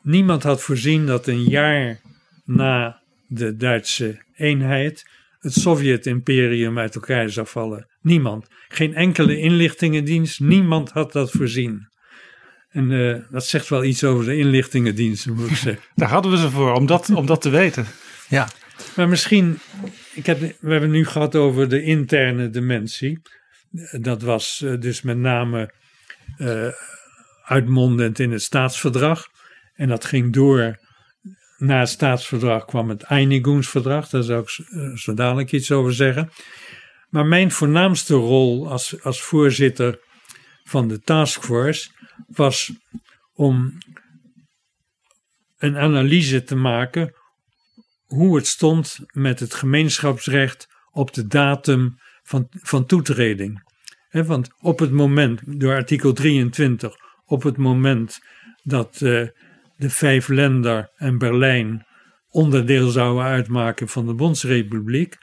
Niemand had voorzien dat een jaar na de Duitse eenheid het Sovjet-imperium uit elkaar zou vallen. Niemand. Geen enkele inlichtingendienst, niemand had dat voorzien. En eh, dat zegt wel iets over de inlichtingendiensten, moet ik zeggen. (laughs) Daar hadden we ze voor, om dat, om dat te weten. Ja. Maar misschien, ik heb, we hebben nu gehad over de interne dimensie. Dat was eh, dus met name eh, uitmondend in het staatsverdrag. En dat ging door. Na het staatsverdrag kwam het Einigungsverdrag. Daar zou ik eh, zo dadelijk iets over zeggen. Maar mijn voornaamste rol als, als voorzitter van de taskforce was om een analyse te maken hoe het stond met het gemeenschapsrecht op de datum van, van toetreding. Want op het moment, door artikel 23, op het moment dat eh, de vijf lender en Berlijn onderdeel zouden uitmaken van de Bondsrepubliek,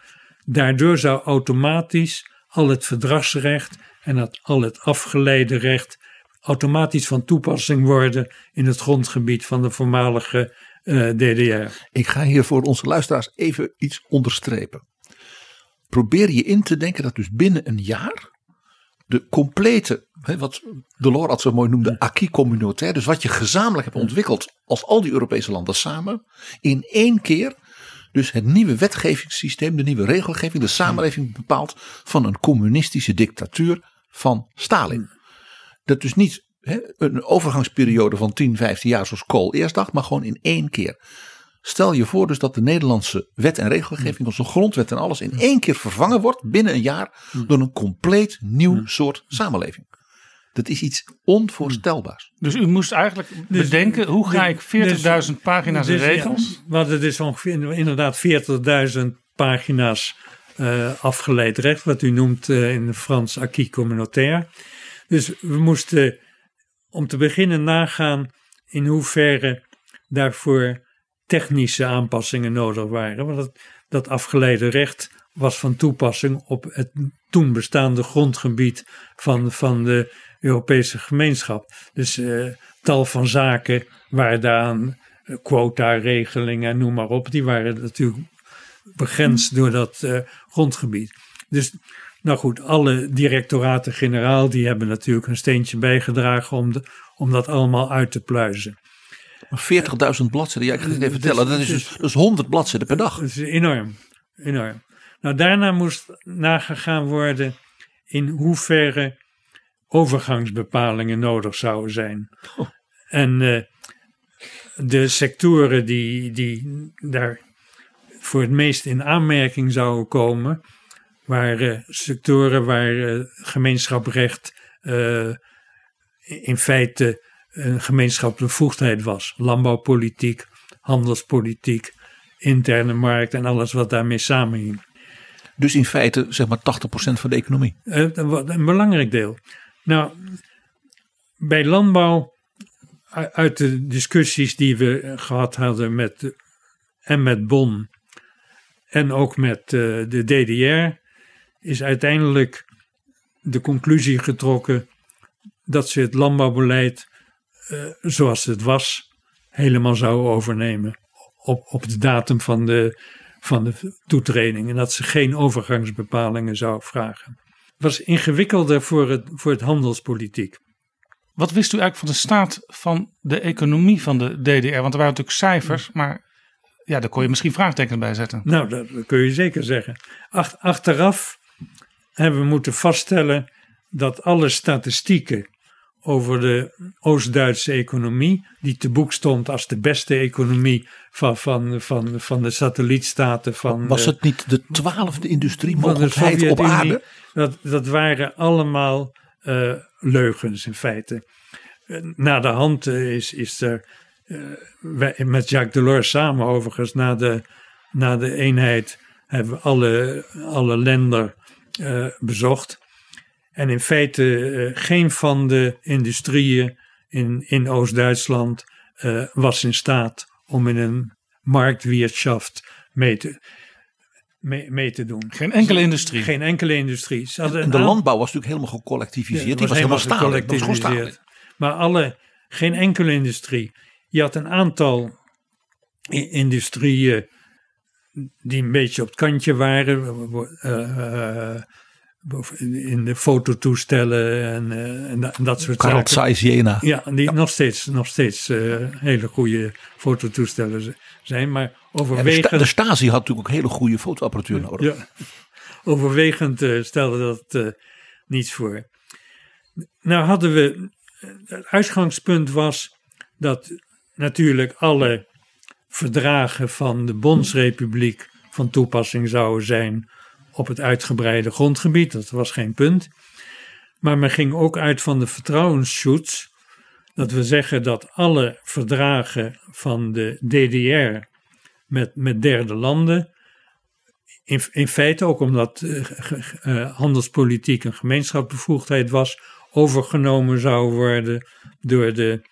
daardoor zou automatisch al het verdragsrecht en al het afgeleide recht automatisch van toepassing worden in het grondgebied van de voormalige eh, DDR. Ik ga hier voor onze luisteraars even iets onderstrepen. Probeer je in te denken dat dus binnen een jaar de complete, hè, wat Delors had zo mooi noemde, acquis communautaire, dus wat je gezamenlijk hebt ontwikkeld als al die Europese landen samen, in één keer dus het nieuwe wetgevingssysteem, de nieuwe regelgeving, de samenleving bepaalt van een communistische dictatuur van Stalin. Dat dus niet hè, een overgangsperiode van 10, 15 jaar zoals Kool eerst dacht, maar gewoon in één keer. Stel je voor dus dat de Nederlandse wet en regelgeving, onze grondwet en alles in één keer vervangen wordt binnen een jaar door een compleet nieuw soort samenleving. Dat is iets onvoorstelbaars. Dus u moest eigenlijk bedenken, hoe ga ik 40.000 pagina's Dus, ja, regels? we hadden dus ongeveer inderdaad 40.000 pagina's eh, afgeleid recht, wat u noemt eh, in het Frans acquis communautaire. Dus we moesten om te beginnen nagaan in hoeverre daarvoor technische aanpassingen nodig waren. Want dat, dat afgeleide recht was van toepassing op het toen bestaande grondgebied van, van de Europese gemeenschap. Dus eh, tal van zaken waar daaraan eh, quota-regelingen, noem maar op, die waren natuurlijk begrensd door dat eh, grondgebied. Dus nou goed, alle directoraten-generaal die hebben natuurlijk een steentje bijgedragen om, de, om dat allemaal uit te pluizen. Maar 40.000 bladzijden, ja, ik ga het even vertellen. Dat is dus is 100 bladzijden per dag. Dat is enorm. enorm. Nou, daarna moest nagegaan worden in hoeverre overgangsbepalingen nodig zouden zijn. Oh. En uh, de sectoren die, die daar voor het meest in aanmerking zouden komen, waren sectoren waar uh, gemeenschaprecht uh, in feite een gemeenschappelijke was. Landbouwpolitiek, handelspolitiek, interne markt en alles wat daarmee samenhing. Dus in feite zeg maar 80% van de economie? Een, een belangrijk deel. Nou, bij landbouw, uit de discussies die we gehad hadden met, en met Bonn en ook met de DDR, is uiteindelijk de conclusie getrokken dat ze het landbouwbeleid uh, zoals het was helemaal zouden overnemen op, op de datum van de, van de toetreding en dat ze geen overgangsbepalingen zou vragen. Het was ingewikkelder voor het, voor het handelspolitiek. Wat wist u eigenlijk van de staat van de economie van de DDR? Want er waren natuurlijk cijfers, maar ja, daar kon je misschien vraagtekens bij zetten. Nou, dat kun je zeker zeggen. achteraf hebben we moeten vaststellen dat alle statistieken over de Oost-Duitse economie, die te boek stond als de beste economie van, van, van, van de satellietstaten van. Was het niet de twaalfde industriemogelijkheid op aarde? Dat, dat waren allemaal uh, leugens in feite. Na de hand is, is er uh, met Jacques Delors samen overigens na de, na de eenheid hebben we alle, alle landen uh, bezocht. En in feite uh, geen van de industrieën in, in Oost-Duitsland uh, was in staat om in een marktwirtschaft mee te, mee, mee te doen. Geen enkele industrie. Geen enkele industrie. En de landbouw was natuurlijk helemaal gecollectiviseerd. Ja, Die was helemaal gecollectiviseerd. Maar alle, geen enkele industrie. Je had een aantal industrieën die een beetje op het kantje waren. Uh, in de fototoestellen en, uh, en, en, dat soort Carl zaken. Jena. Ja, die ja. nog steeds, nog steeds uh, hele goede fototoestellen zijn. Maar overwegend... Ja, de, sta de, Stasi had natuurlijk ook hele goede fotoapparatuur nodig. Ja, overwegend uh, stelde dat niets voor. Nou hadden we... Het uitgangspunt was dat natuurlijk alle verdragen van de Bondsrepubliek van toepassing zouden zijn op het uitgebreide grondgebied. Dat was geen punt. Maar men ging ook uit van de vertrouwensschutz. Dat we zeggen dat alle verdragen van de DDR met, met derde landen. In, in feite ook omdat uh, uh, handelspolitiek een gemeenschapsbevoegdheid was, overgenomen zou worden door de,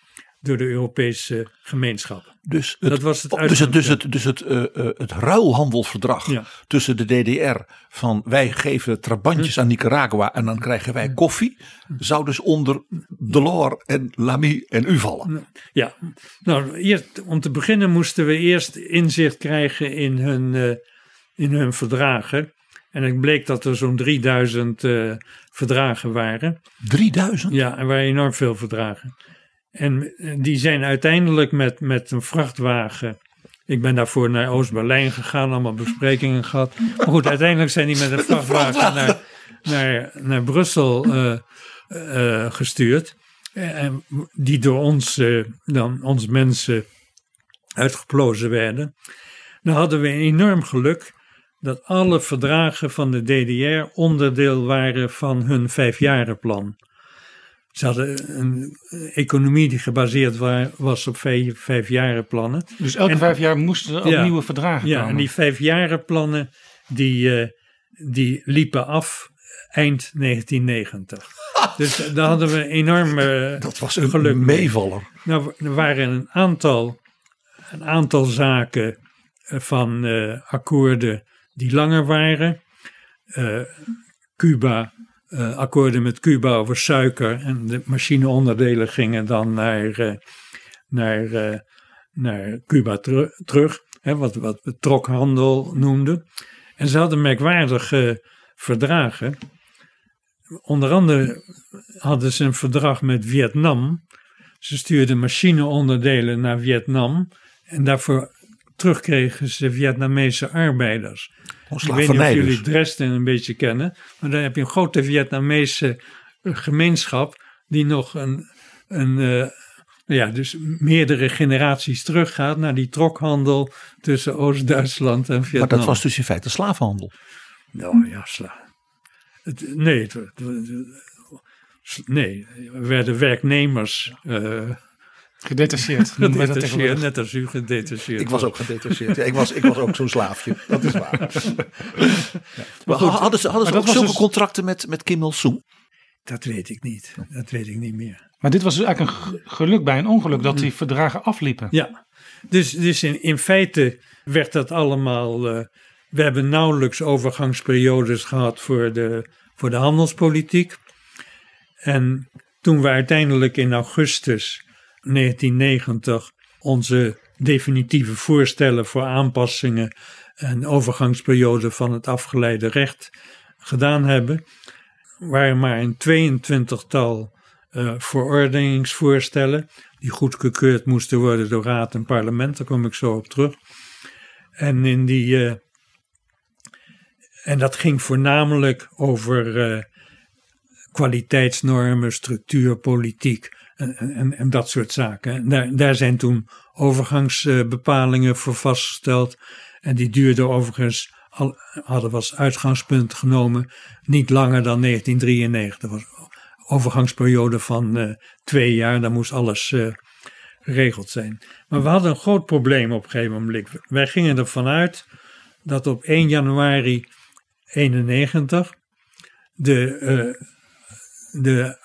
door de Europese gemeenschap. Dus het, dat was het, dus het, dus het, dus het, uh, uh, het ruilhandelverdrag ja. tussen de DDR van wij geven trabantjes hm. aan Nicaragua en dan krijgen wij koffie, zou dus onder Delors en Lamy en u vallen. Ja, nou eerst, om te beginnen moesten we eerst inzicht krijgen in hun, uh, in hun verdragen. En het bleek dat er zo'n 3000 verdragen waren. 3000? Ja, er waren enorm veel verdragen. En die zijn uiteindelijk met, met een vrachtwagen. Ik ben daarvoor naar Oost-Berlijn gegaan, allemaal besprekingen gehad. Maar goed, uiteindelijk zijn die met een vrachtwagen naar, naar, naar Brussel uh, uh, gestuurd. En die door ons, uh, dan, ons mensen uitgeplozen werden. Dan hadden we enorm geluk dat alle verdragen van de DDR onderdeel waren van hun vijfjarenplan. Ze hadden een economie die gebaseerd was op vijf, vijfjarenplannen. Dus elke en, vijf jaar moesten er ja, nieuwe verdragen ja, komen? Ja, en die vijfjarenplannen die, uh, die liepen af eind 1990. (laughs) dus daar hadden we enorm uh, Dat was een geluk meevaller. Nou, er waren een aantal, een aantal zaken van uh, akkoorden die langer waren. Cuba uh, akkoorden met Cuba over suiker. En de machineonderdelen gingen dan naar, uh, naar, uh, naar Cuba ter terug. Hè, wat, wat we trokhandel noemden. En ze hadden merkwaardige verdragen. Onder andere hadden ze een verdrag met Vietnam. Ze stuurden machineonderdelen naar Vietnam. En daarvoor terugkregen ze Vietnamese arbeiders. Ik weet niet of jullie Dresden een beetje kennen, maar daar heb je een grote Vietnamese eh, gemeenschap die nog een, een uh, ja, dus meerdere generaties teruggaat naar die trokhandel tussen Oost-Duitsland en Vietnam. Maar dat was dus in feite slavenhandel. Nou ja, sla. Het, nee, het, nee, er werden werknemers. Uh, gedetacheerd. gedetacheerd net als u gedetacheerd. Ik was ook gedetacheerd. Ja, ik, was, ik was ook zo'n slaafje. Dat is waar. (laughs) Maar hadden ze, hadden ze ook zulke dus... contracten met, met Kim Il-sung? Dat weet ik niet. Dat weet ik niet meer. Maar dit was dus eigenlijk een geluk bij een ongeluk dat die verdragen afliepen. Ja, dus, dus in, in feite werd dat allemaal. Uh, we hebben nauwelijks overgangsperiodes gehad voor de, voor de handelspolitiek. En toen we uiteindelijk in augustus 1990 onze definitieve voorstellen voor aanpassingen en overgangsperiode van het afgeleide recht gedaan hebben, waren maar een 22-tal uh, verordeningsvoorstellen die goedgekeurd moesten worden door raad en parlement. Daar kom ik zo op terug. En, in die, uh, en dat ging voornamelijk over uh, kwaliteitsnormen, structuurpolitiek en, en, en, dat soort zaken. Daar, zijn toen overgangsbepalingen voor vastgesteld. En die duurden overigens, al, hadden we als uitgangspunt genomen, niet langer dan 1993. Dat was overgangsperiode van uh, twee jaar. Dan moest alles uh, geregeld zijn. Maar we hadden een groot probleem op een gegeven moment. Wij gingen ervan uit dat op 1 januari 91 de, uh, de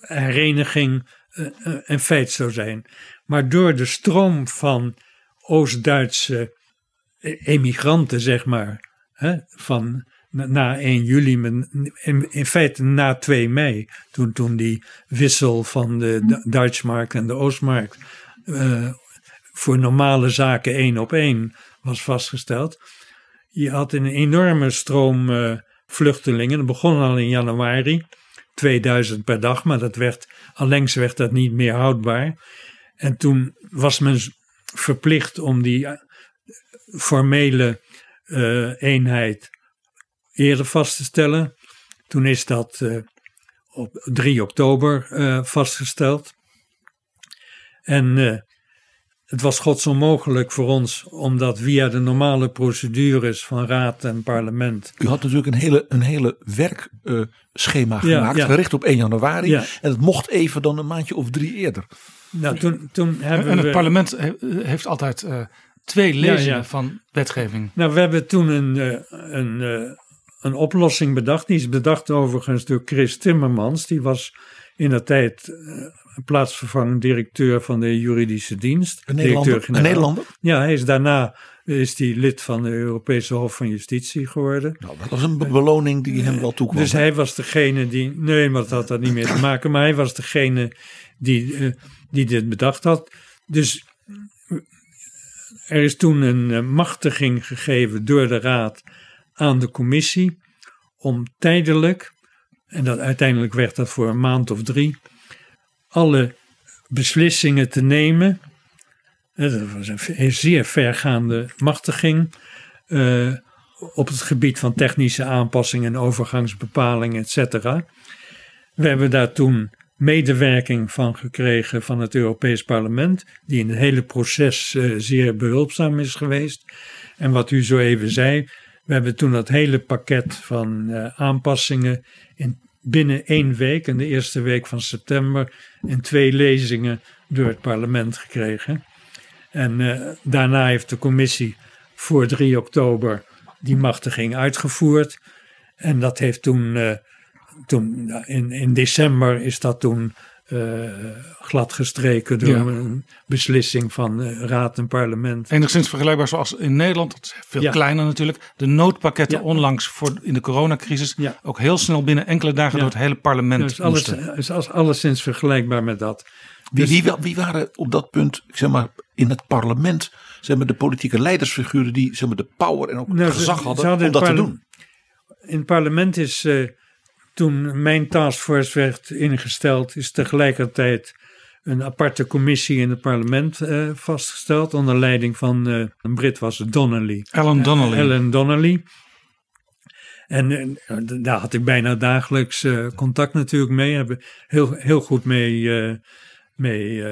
hereniging een feit zou zijn. Maar door de stroom van Oost-Duitse emigranten, zeg maar, hè, van na 1 juli, in, in feite na 2 mei, toen, toen die wissel van de Duitsmarkt en de Oostmarkt uh, voor normale zaken één op één was vastgesteld. Je had een enorme stroom uh, vluchtelingen. Dat begon al in januari, 2000 per dag, maar dat werd, allengs werd dat niet meer houdbaar. En toen was men verplicht om die uh, formele eenheid eerder vast te stellen. Toen is dat uh, op 3 oktober vastgesteld. En het was godsonmogelijk voor ons om dat via de normale procedures van raad en parlement. U had natuurlijk een hele, een hele werkschema gemaakt, ja. gericht op 1 januari. Ja. En het mocht even dan een maandje of drie eerder. Nou, toen, toen hebben en het we... parlement heeft altijd twee lezingen van wetgeving. Nou, we hebben toen een, een een oplossing bedacht. Die is bedacht overigens door Chris Timmermans. Die was in de tijd uh, plaatsvervangend directeur van de juridische dienst. Een Nederlander? Een Nederlander? Ja, hij is daarna is hij lid van de Europese Hof van Justitie geworden. Nou, dat was een beloning die hem wel toekwam. Dus hij was degene die, nee, maar dat had daar niet mee te maken, maar hij was degene die, uh, die dit bedacht had. Dus er is toen een machtiging gegeven door de Raad aan de commissie om tijdelijk, en dat uiteindelijk werd dat voor een maand of drie, alle beslissingen te nemen. Dat was een zeer vergaande machtiging. Uh, op het gebied van technische aanpassingen en overgangsbepalingen, et cetera. We hebben daar toen medewerking van gekregen van het Europees Parlement, die in het hele proces uh, zeer behulpzaam is geweest. En wat u zo even zei, we hebben toen dat hele pakket van uh, aanpassingen in binnen één week, in de eerste week van september, in twee lezingen door het parlement gekregen. En uh, daarna heeft de commissie voor 3 oktober die machtiging uitgevoerd. En dat heeft toen, uh, toen in, in december is dat toen uh, gladgestreken door een beslissing van uh, raad en parlement. Enigszins vergelijkbaar zoals in Nederland, dat is veel ja. kleiner natuurlijk. De noodpakketten ja. onlangs voor in de coronacrisis ja. ook heel snel binnen enkele dagen door het hele parlement dus alles, is alles, alleszins vergelijkbaar met dat. Wie, dus, wie, wie, waren op dat punt, zeg maar, in het parlement, zeg maar, de politieke leidersfiguren die zeg maar, de power en ook nou, gezag hadden, hadden om dat te doen? In het parlement is uh, toen mijn taskforce werd ingesteld, is tegelijkertijd een aparte commissie in het parlement uh, vastgesteld. Onder leiding van uh, een Brit was het Donnelly. Alan Donnelly. Alan Donnelly. En daar had ik bijna dagelijks contact natuurlijk mee. Hebben heel, heel goed mee, mee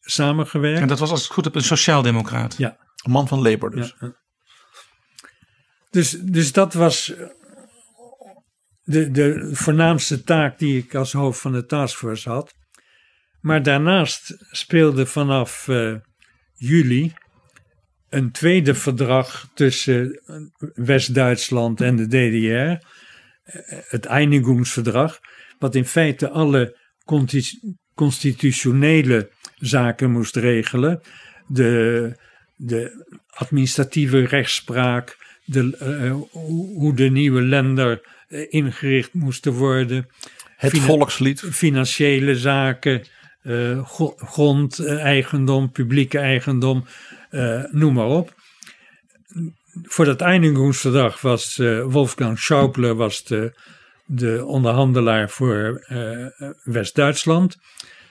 samengewerkt. En dat was als het goed heb een sociaaldemocraat. Ja. Een man van Labour dus. Ja. Dus, dus dat was de, de voornaamste taak die ik als hoofd van de taskforce had. Maar daarnaast speelde vanaf uh, juli een tweede verdrag tussen West-Duitsland en de DDR, het Einigungsverdrag, wat in feite alle constitutionele zaken moest regelen. De, de administratieve rechtspraak, de, hoe de nieuwe lender ingericht moesten worden. Het Fina volkslied. Financiële zaken, uh, grondeigendom, publieke eigendom, noem maar op. Voor dat Einigungsverdrag was Wolfgang Schäuble was de, de onderhandelaar voor West-Duitsland.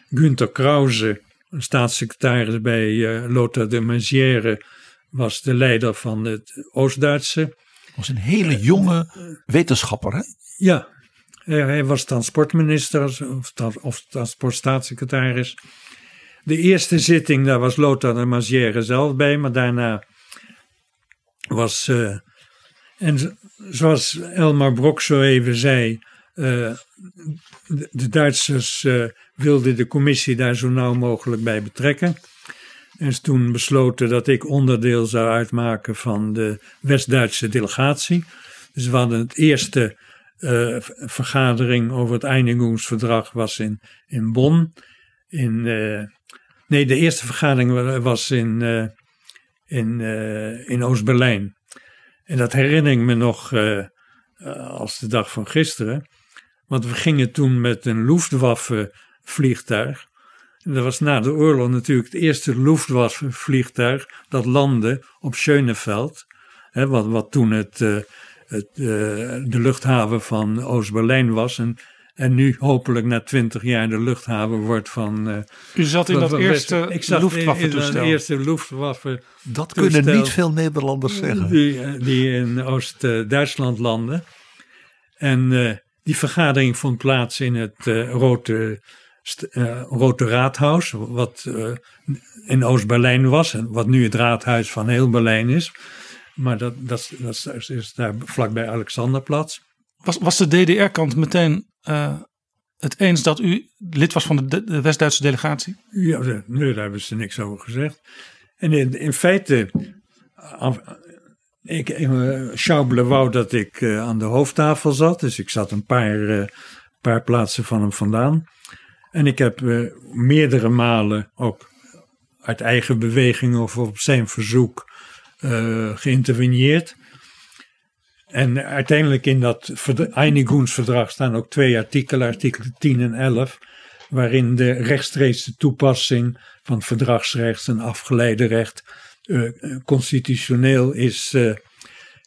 Günther Krause, staatssecretaris bij Lothar de Maizière, was de leider van het Oost-Duitse. Was een hele jonge wetenschapper, hè? Ja, hij was transportminister of, of transportstaatssecretaris. De eerste zitting, daar was Lothar de Maizière zelf bij, maar daarna was. Uh, en zoals Elmar Brok zo even zei, uh, de, Duitsers uh, wilden de commissie daar zo nauw mogelijk bij betrekken. Is toen besloten dat ik onderdeel zou uitmaken van de West-Duitse delegatie. Dus we hadden het eerste uh, vergadering over het Einigungsverdrag was in, in Bonn. In, uh, nee, de eerste vergadering was in, uh, in, in Oost-Berlijn. En dat herinner ik me nog als de dag van gisteren. Want we gingen toen met een Luftwaffe vliegtuig dat was na de oorlog natuurlijk het eerste Luftwaffe-vliegtuig dat landde op Schöneveld. Hè, wat, wat toen het, uh, het, uh, de luchthaven van Oost-Berlijn was. En, en nu hopelijk na twintig jaar de luchthaven wordt van... Uh, U zat in dat eerste Luftwaffe-toestel. in, in eerste Luftwaffe Dat kunnen niet veel Nederlanders zeggen. Die, die in Oost-Duitsland landen. En die vergadering vond plaats in het Rode uh, Rode Raadhuis, wat uh, in Oost-Berlijn was en wat nu het raadhuis van heel Berlijn is. Maar dat, dat, dat is daar vlakbij Alexanderplatz. Was, was de DDR-kant meteen uh, het eens dat u lid was van de, de West-Duitse delegatie? Ja, nee, daar hebben ze niks over gezegd. En in, in feite, ik, Schauble wou dat ik aan de hoofdtafel zat, dus ik zat een paar, paar plaatsen van hem vandaan. En ik heb uh, meerdere malen ook uit eigen beweging of op zijn verzoek uh, geïnterveneerd. En uiteindelijk in dat Einigungsverdrag staan ook twee artikelen, artikelen 10 en 11, waarin de rechtstreekse toepassing van verdragsrecht en afgeleide recht uh, constitutioneel is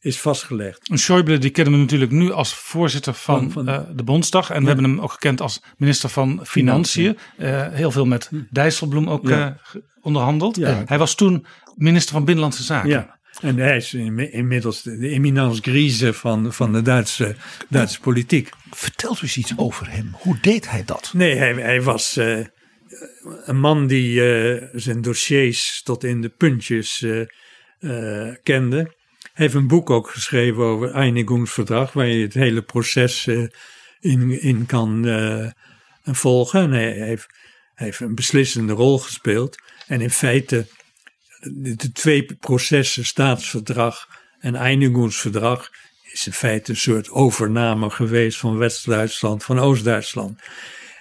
is vastgelegd. Schäuble die kennen we natuurlijk nu als voorzitter van, van, uh, de Bondsdag. En we hebben hem ook gekend als minister van Financiën. Uh, heel veel met hm. Dijsselbloem ook ja. uh, onderhandeld. Ja. Hij was toen minister van Binnenlandse Zaken. Ja. En hij is inmiddels de eminence grise van, van de Duitse, Duitse politiek. Vertelt u eens iets over hem. Hoe deed hij dat? Nee, hij, hij was een man die zijn dossiers tot in de puntjes kende heeft een boek ook geschreven over Einigungsverdrag, waar je het hele proces uh, in, in kan uh, volgen. En hij heeft, heeft een beslissende rol gespeeld. En in feite, de, twee processen, staatsverdrag en Einigungsverdrag, is in feite een soort overname geweest van West-Duitsland, van Oost-Duitsland.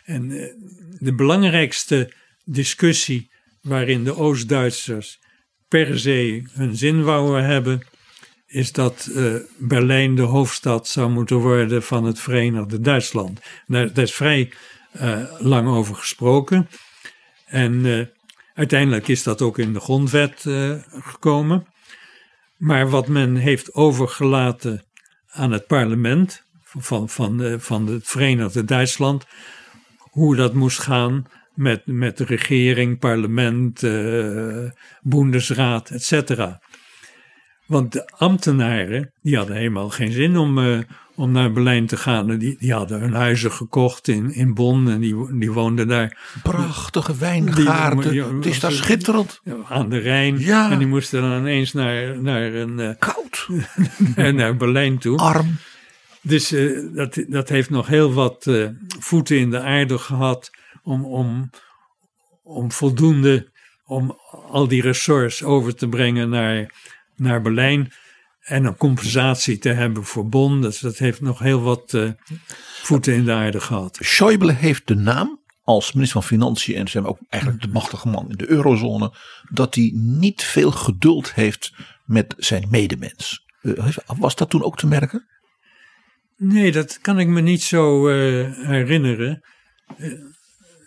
En uh, de belangrijkste discussie waarin de Oost-Duitsers per se hun zin wouden hebben, is dat uh, Berlijn de hoofdstad zou moeten worden van het Verenigde Duitsland. Daar, is vrij uh, lang over gesproken. En uh, uiteindelijk is dat ook in de grondwet gekomen. Maar wat men heeft overgelaten aan het parlement van, van, van het Verenigde Duitsland, hoe dat moest gaan, met, met de regering, parlement, uh, Bundesraad, et cetera. Want de ambtenaren, die hadden helemaal geen zin om, uh, om naar Berlijn te gaan. Die, die hadden hun huizen gekocht in, in Bonn en die, die woonden daar. Prachtige wijngaarden, het is daar schitterend. Aan de Rijn. Ja. En die moesten dan ineens naar, naar een... Uh, Koud. (laughs) naar Berlijn toe. Arm. Dus uh, dat, dat heeft nog heel wat voeten in de aarde gehad om, om, om voldoende, om al die ressorts over te brengen naar, naar Berlijn. En een compensatie te hebben voor Bonn. Dus dat heeft nog heel wat uh, voeten in de aarde gehad. Schäuble heeft de naam als minister van Financiën en zijn ook eigenlijk de machtige man in de eurozone, dat hij niet veel geduld heeft met zijn medemens. Uh, was dat toen ook te merken? Nee, dat kan ik me niet zo uh, herinneren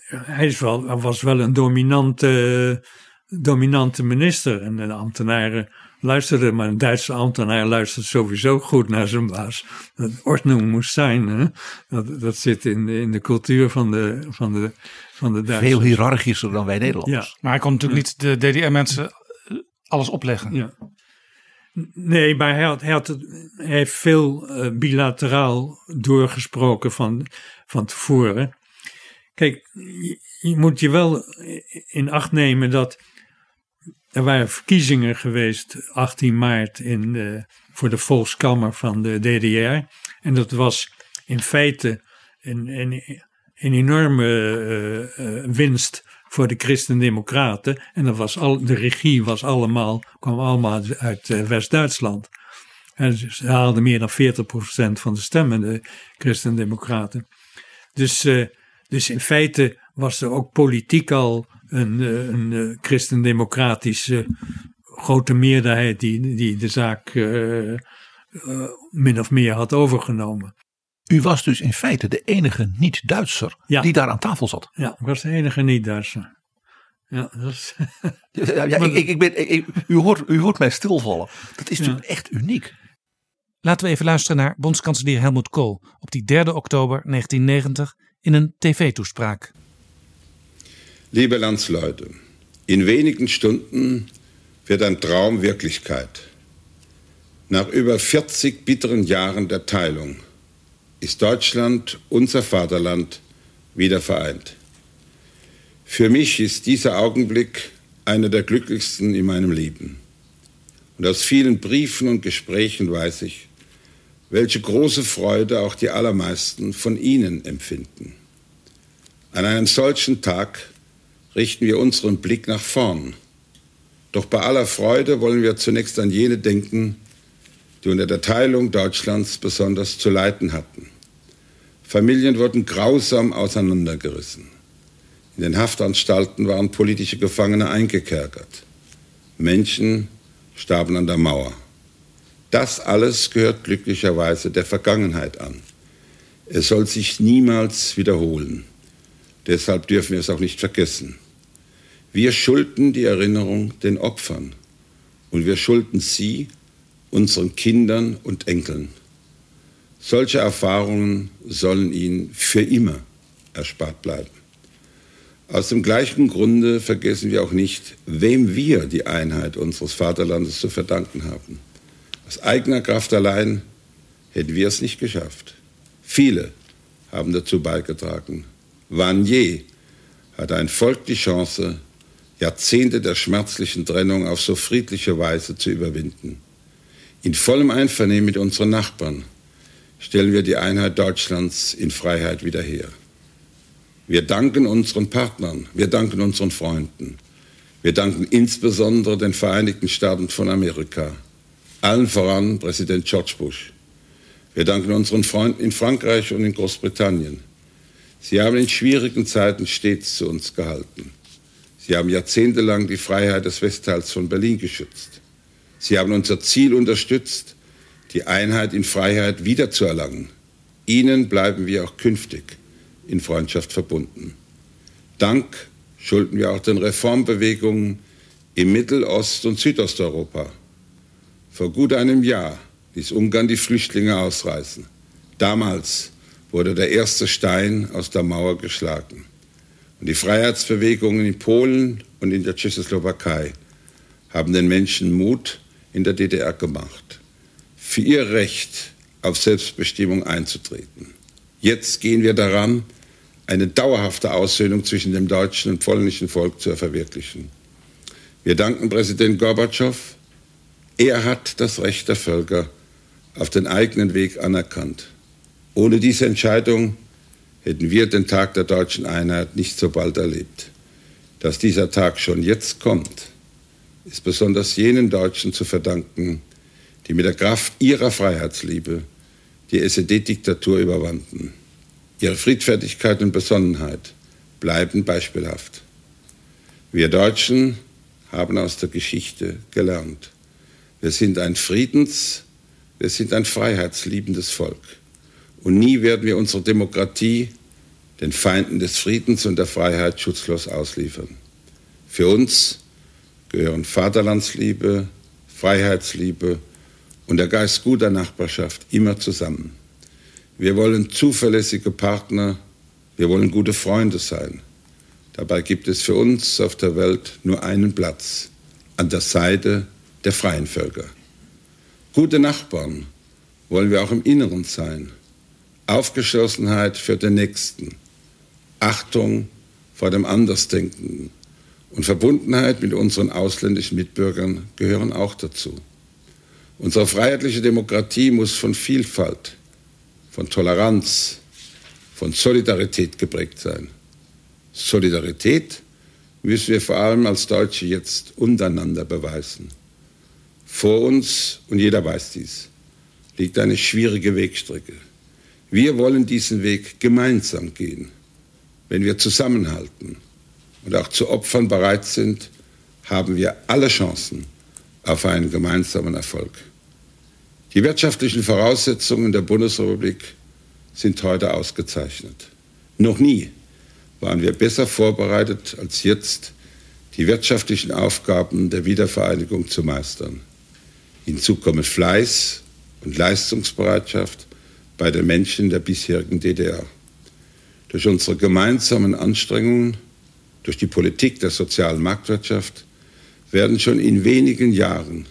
hij is wel, was wel een dominante, dominante minister. En de ambtenaren luisterden, maar een Duitse ambtenaar luistert sowieso goed naar zijn baas. Dat ordnung moest zijn. Hè? Dat, dat zit in de, in de cultuur van de, van de, van de Duitsers. Veel hiërarchischer dan wij Nederlanders. Ja. Maar hij kon natuurlijk niet de DDR-mensen alles opleggen. Ja. Nee, maar hij, had, hij, had hij heeft veel uh, bilateraal doorgesproken van, van tevoren. Kijk, je, moet je wel in acht nemen dat er waren verkiezingen geweest 18 maart in voor de Volkskammer van de DDR. En dat was in feite een, een, een enorme uh, uh, winst voor de Christen-Democraten. En dat was al, de regie was allemaal, kwam allemaal uit uh, West-Duitsland. Ze haalden meer dan 40% van de stemmen, de Christen-Democraten. Dus dus in feite was er ook politiek al een, eh, een, eh, christendemocratische grote meerderheid die, die de zaak uh, uh, min of meer had overgenomen. U was dus in feite de enige niet-Duitser ja. die daar aan tafel zat. Ja, ik was de enige niet-Duitser. Ja, dat is... (laughs) ja, ja ik, ik, ben, ik, u, hoort, u hoort mij stilvallen. Dat is natuurlijk echt uniek. Laten we even luisteren naar bondskanselier Helmut Kohl op die 3 oktober 1990 in een tv-toespraak. Liebe Landsleute, in wenigen Stunden wird ein Traum Wirklichkeit. Nach über 40 bitteren Jahren der Teilung ist Deutschland, unser Vaterland, wieder vereint. Für mich ist dieser Augenblick einer der glücklichsten in meinem Leben. Und aus vielen Briefen und Gesprächen weiß ich, welche große Freude auch die allermeisten von Ihnen empfinden. An einem solchen Tag richten wir unseren Blick nach vorn. Doch bei aller Freude wollen wir zunächst an jene denken, die unter der Teilung Deutschlands besonders zu leiden hatten. Familien wurden grausam auseinandergerissen. In den Haftanstalten waren politische Gefangene eingekerkert. Menschen starben an der Mauer. Das alles gehört glücklicherweise der Vergangenheit an. Es soll sich niemals wiederholen. Deshalb dürfen wir es auch nicht vergessen. Wir schulden die Erinnerung den Opfern und wir schulden sie unseren Kindern und Enkeln. Solche Erfahrungen sollen ihnen für immer erspart bleiben. Aus dem gleichen Grunde vergessen wir auch nicht, wem wir die Einheit unseres Vaterlandes zu verdanken haben. Aus eigener Kraft allein hätten wir es nicht geschafft. Viele haben dazu beigetragen. Wann je hat ein Volk die Chance, Jahrzehnte der schmerzlichen Trennung auf so friedliche Weise zu überwinden. In vollem Einvernehmen mit unseren Nachbarn stellen wir die Einheit Deutschlands in Freiheit wieder her. Wir danken unseren Partnern, wir danken unseren Freunden, wir danken insbesondere den Vereinigten Staaten von Amerika, allen voran Präsident George Bush. Wir danken unseren Freunden in Frankreich und in Großbritannien. Sie haben in schwierigen Zeiten stets zu uns gehalten. Sie haben jahrzehntelang die Freiheit des Westteils von Berlin geschützt. Sie haben unser Ziel unterstützt, die Einheit in Freiheit wiederzuerlangen. Ihnen bleiben wir auch künftig in Freundschaft verbunden. Dank schulden wir auch den Reformbewegungen im Mittel-, Ost- und Südosteuropa. Vor gut einem Jahr ließ Ungarn die Flüchtlinge ausreißen. Damals wurde der erste Stein aus der Mauer geschlagen. Und die Freiheitsbewegungen in Polen und in der Tschechoslowakei haben den Menschen Mut in der DDR gemacht, für ihr Recht auf Selbstbestimmung einzutreten. Jetzt gehen wir daran, eine dauerhafte Aussöhnung zwischen dem deutschen und polnischen Volk zu verwirklichen. Wir danken Präsident Gorbatschow. Er hat das Recht der Völker auf den eigenen Weg anerkannt. Ohne diese Entscheidung hätten wir den Tag der deutschen Einheit nicht so bald erlebt. Dass dieser Tag schon jetzt kommt, ist besonders jenen Deutschen zu verdanken, die mit der Kraft ihrer Freiheitsliebe die SED-Diktatur überwanden. Ihre Friedfertigkeit und Besonnenheit bleiben beispielhaft. Wir Deutschen haben aus der Geschichte gelernt. Wir sind ein Friedens-, wir sind ein freiheitsliebendes Volk. Und nie werden wir unsere Demokratie den Feinden des Friedens und der Freiheit schutzlos ausliefern. Für uns gehören Vaterlandsliebe, Freiheitsliebe und der Geist guter Nachbarschaft immer zusammen. Wir wollen zuverlässige Partner, wir wollen gute Freunde sein. Dabei gibt es für uns auf der Welt nur einen Platz, an der Seite der freien Völker. Gute Nachbarn wollen wir auch im Inneren sein. Aufgeschlossenheit für den Nächsten, Achtung vor dem Andersdenkenden und Verbundenheit mit unseren ausländischen Mitbürgern gehören auch dazu. Unsere freiheitliche Demokratie muss von Vielfalt, von Toleranz, von Solidarität geprägt sein. Solidarität müssen wir vor allem als Deutsche jetzt untereinander beweisen. Vor uns, und jeder weiß dies, liegt eine schwierige Wegstrecke. Wir wollen diesen Weg gemeinsam gehen. Wenn wir zusammenhalten und auch zu Opfern bereit sind, haben wir alle Chancen auf einen gemeinsamen Erfolg. Die wirtschaftlichen Voraussetzungen der Bundesrepublik sind heute ausgezeichnet. Noch nie waren wir besser vorbereitet als jetzt, die wirtschaftlichen Aufgaben der Wiedervereinigung zu meistern. Hinzu kommen Fleiß und Leistungsbereitschaft bei den Menschen der bisherigen DDR. Durch unsere gemeinsamen Anstrengungen, durch die Politik der sozialen Marktwirtschaft werden schon in wenigen Jahren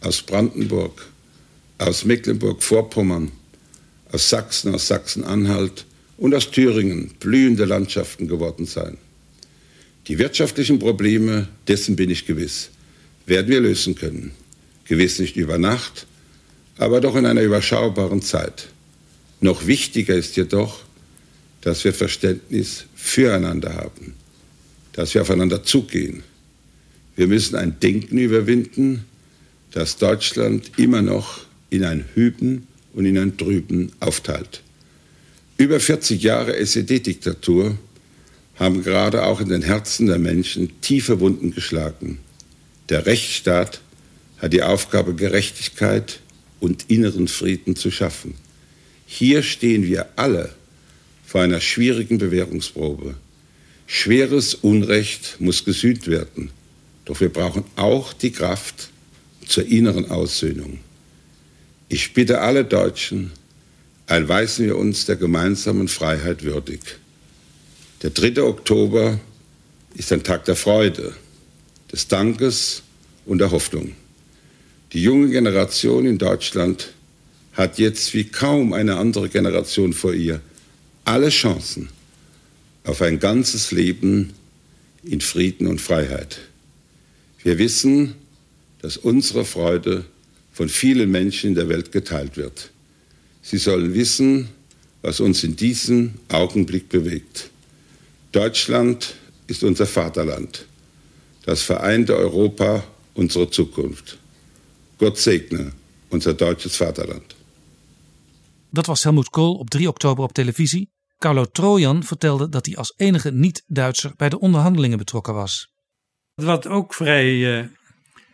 aus Brandenburg, aus Mecklenburg-Vorpommern, aus Sachsen, aus Sachsen-Anhalt und aus Thüringen blühende Landschaften geworden sein. Die wirtschaftlichen Probleme, dessen bin ich gewiss, werden wir lösen können. Gewiss nicht über Nacht, aber doch in einer überschaubaren Zeit. Noch wichtiger ist jedoch, dass wir Verständnis füreinander haben, dass wir aufeinander zugehen. Wir müssen ein Denken überwinden, dass Deutschland immer noch in ein Hüben und in ein Drüben aufteilt. Über 40 Jahre SED-Diktatur haben gerade auch in den Herzen der Menschen tiefe Wunden geschlagen. Der Rechtsstaat hat die Aufgabe, Gerechtigkeit und inneren Frieden zu schaffen. Hier stehen wir alle vor einer schwierigen Bewährungsprobe. Schweres Unrecht muss gesühnt werden, doch wir brauchen auch die Kraft zur inneren Aussöhnung. Ich bitte alle Deutschen, erweisen wir uns der gemeinsamen Freiheit würdig. Der 3. Oktober ist ein Tag der Freude, des Dankes und der Hoffnung. Die junge Generation in Deutschland hat jetzt wie kaum eine andere Generation vor ihr alle Chancen auf ein ganzes Leben in Frieden und Freiheit. Wir wissen, dass unsere Freude von vielen Menschen in der Welt geteilt wird. Sie sollen wissen, was uns in diesem Augenblick bewegt. Deutschland ist unser Vaterland, das vereinte Europa unsere Zukunft. Gott segne unser deutsches Vaterland. Dat was Helmut Kohl op 3 oktober op televisie. Carlo Trojan vertelde dat hij als enige niet-Duitser bij de onderhandelingen betrokken was. Wat ook vrij uh,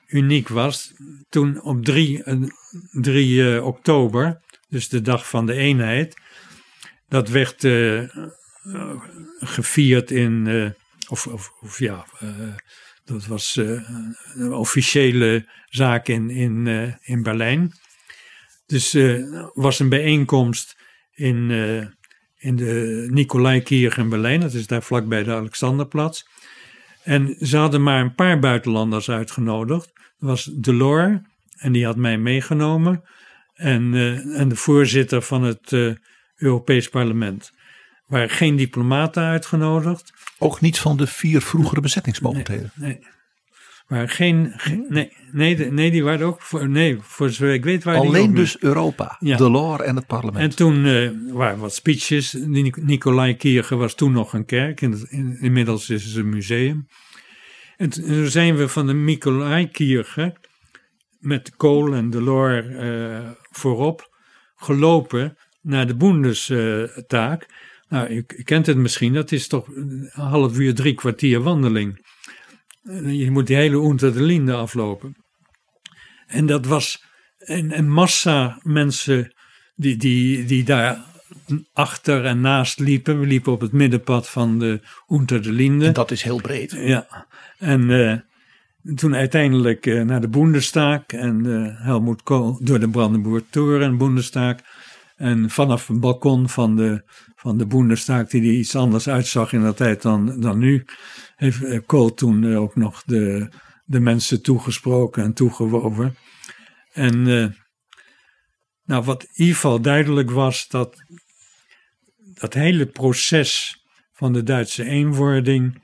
uniek was, toen op 3, 3 uh, oktober, dus de dag van de eenheid, dat werd uh, gevierd in, of, of, of, ja, dat was een officiële zaak in, in, in Berlijn. Dus was een bijeenkomst in, in de Nicolai-Kierg in Berlijn. Dat is daar vlakbij de Alexanderplatz. En ze hadden maar een paar buitenlanders uitgenodigd. Dat was Delors, en die had mij meegenomen. En, eh, en de voorzitter van het uh, Europees Parlement. Er waren geen diplomaten uitgenodigd. Ook niet van de vier vroegere bezettingsmogelijkheden. Nee, nee. Maar geen, geen nee, nee, nee, die waren ook voor, nee, voor zover ik weet waren Alleen die dus Europa, ja. Delors en het parlement. En toen uh, waren wat speeches. Nicolai Kierge was toen nog een kerk. In, in, inmiddels is het een museum. En toen zijn we van de Nicolai Kierge met Kool en Delors uh, voorop gelopen naar de Bundestaak. nou, je, je kent het misschien, dat is toch een half uur, drie kwartier wandeling. Je moet die hele Unter de Linde aflopen. En dat was een, een massa mensen die, die, die daar achter en naast liepen. We liepen op het middenpad van de Unter de Linde. En dat is heel breed. Ja. En uh, toen uiteindelijk uh, naar de Bundestag en uh, Helmoet Kool door de Brandenburg Toren en Bundestag. En vanaf het balkon van de, van de Bundestag, die er iets anders uitzag in dat tijd dan, dan nu, heeft Kool toen ook nog de, de mensen toegesproken en toegewoven. En uh, nou, wat in ieder geval duidelijk was, dat dat hele proces van de Duitse eenwording.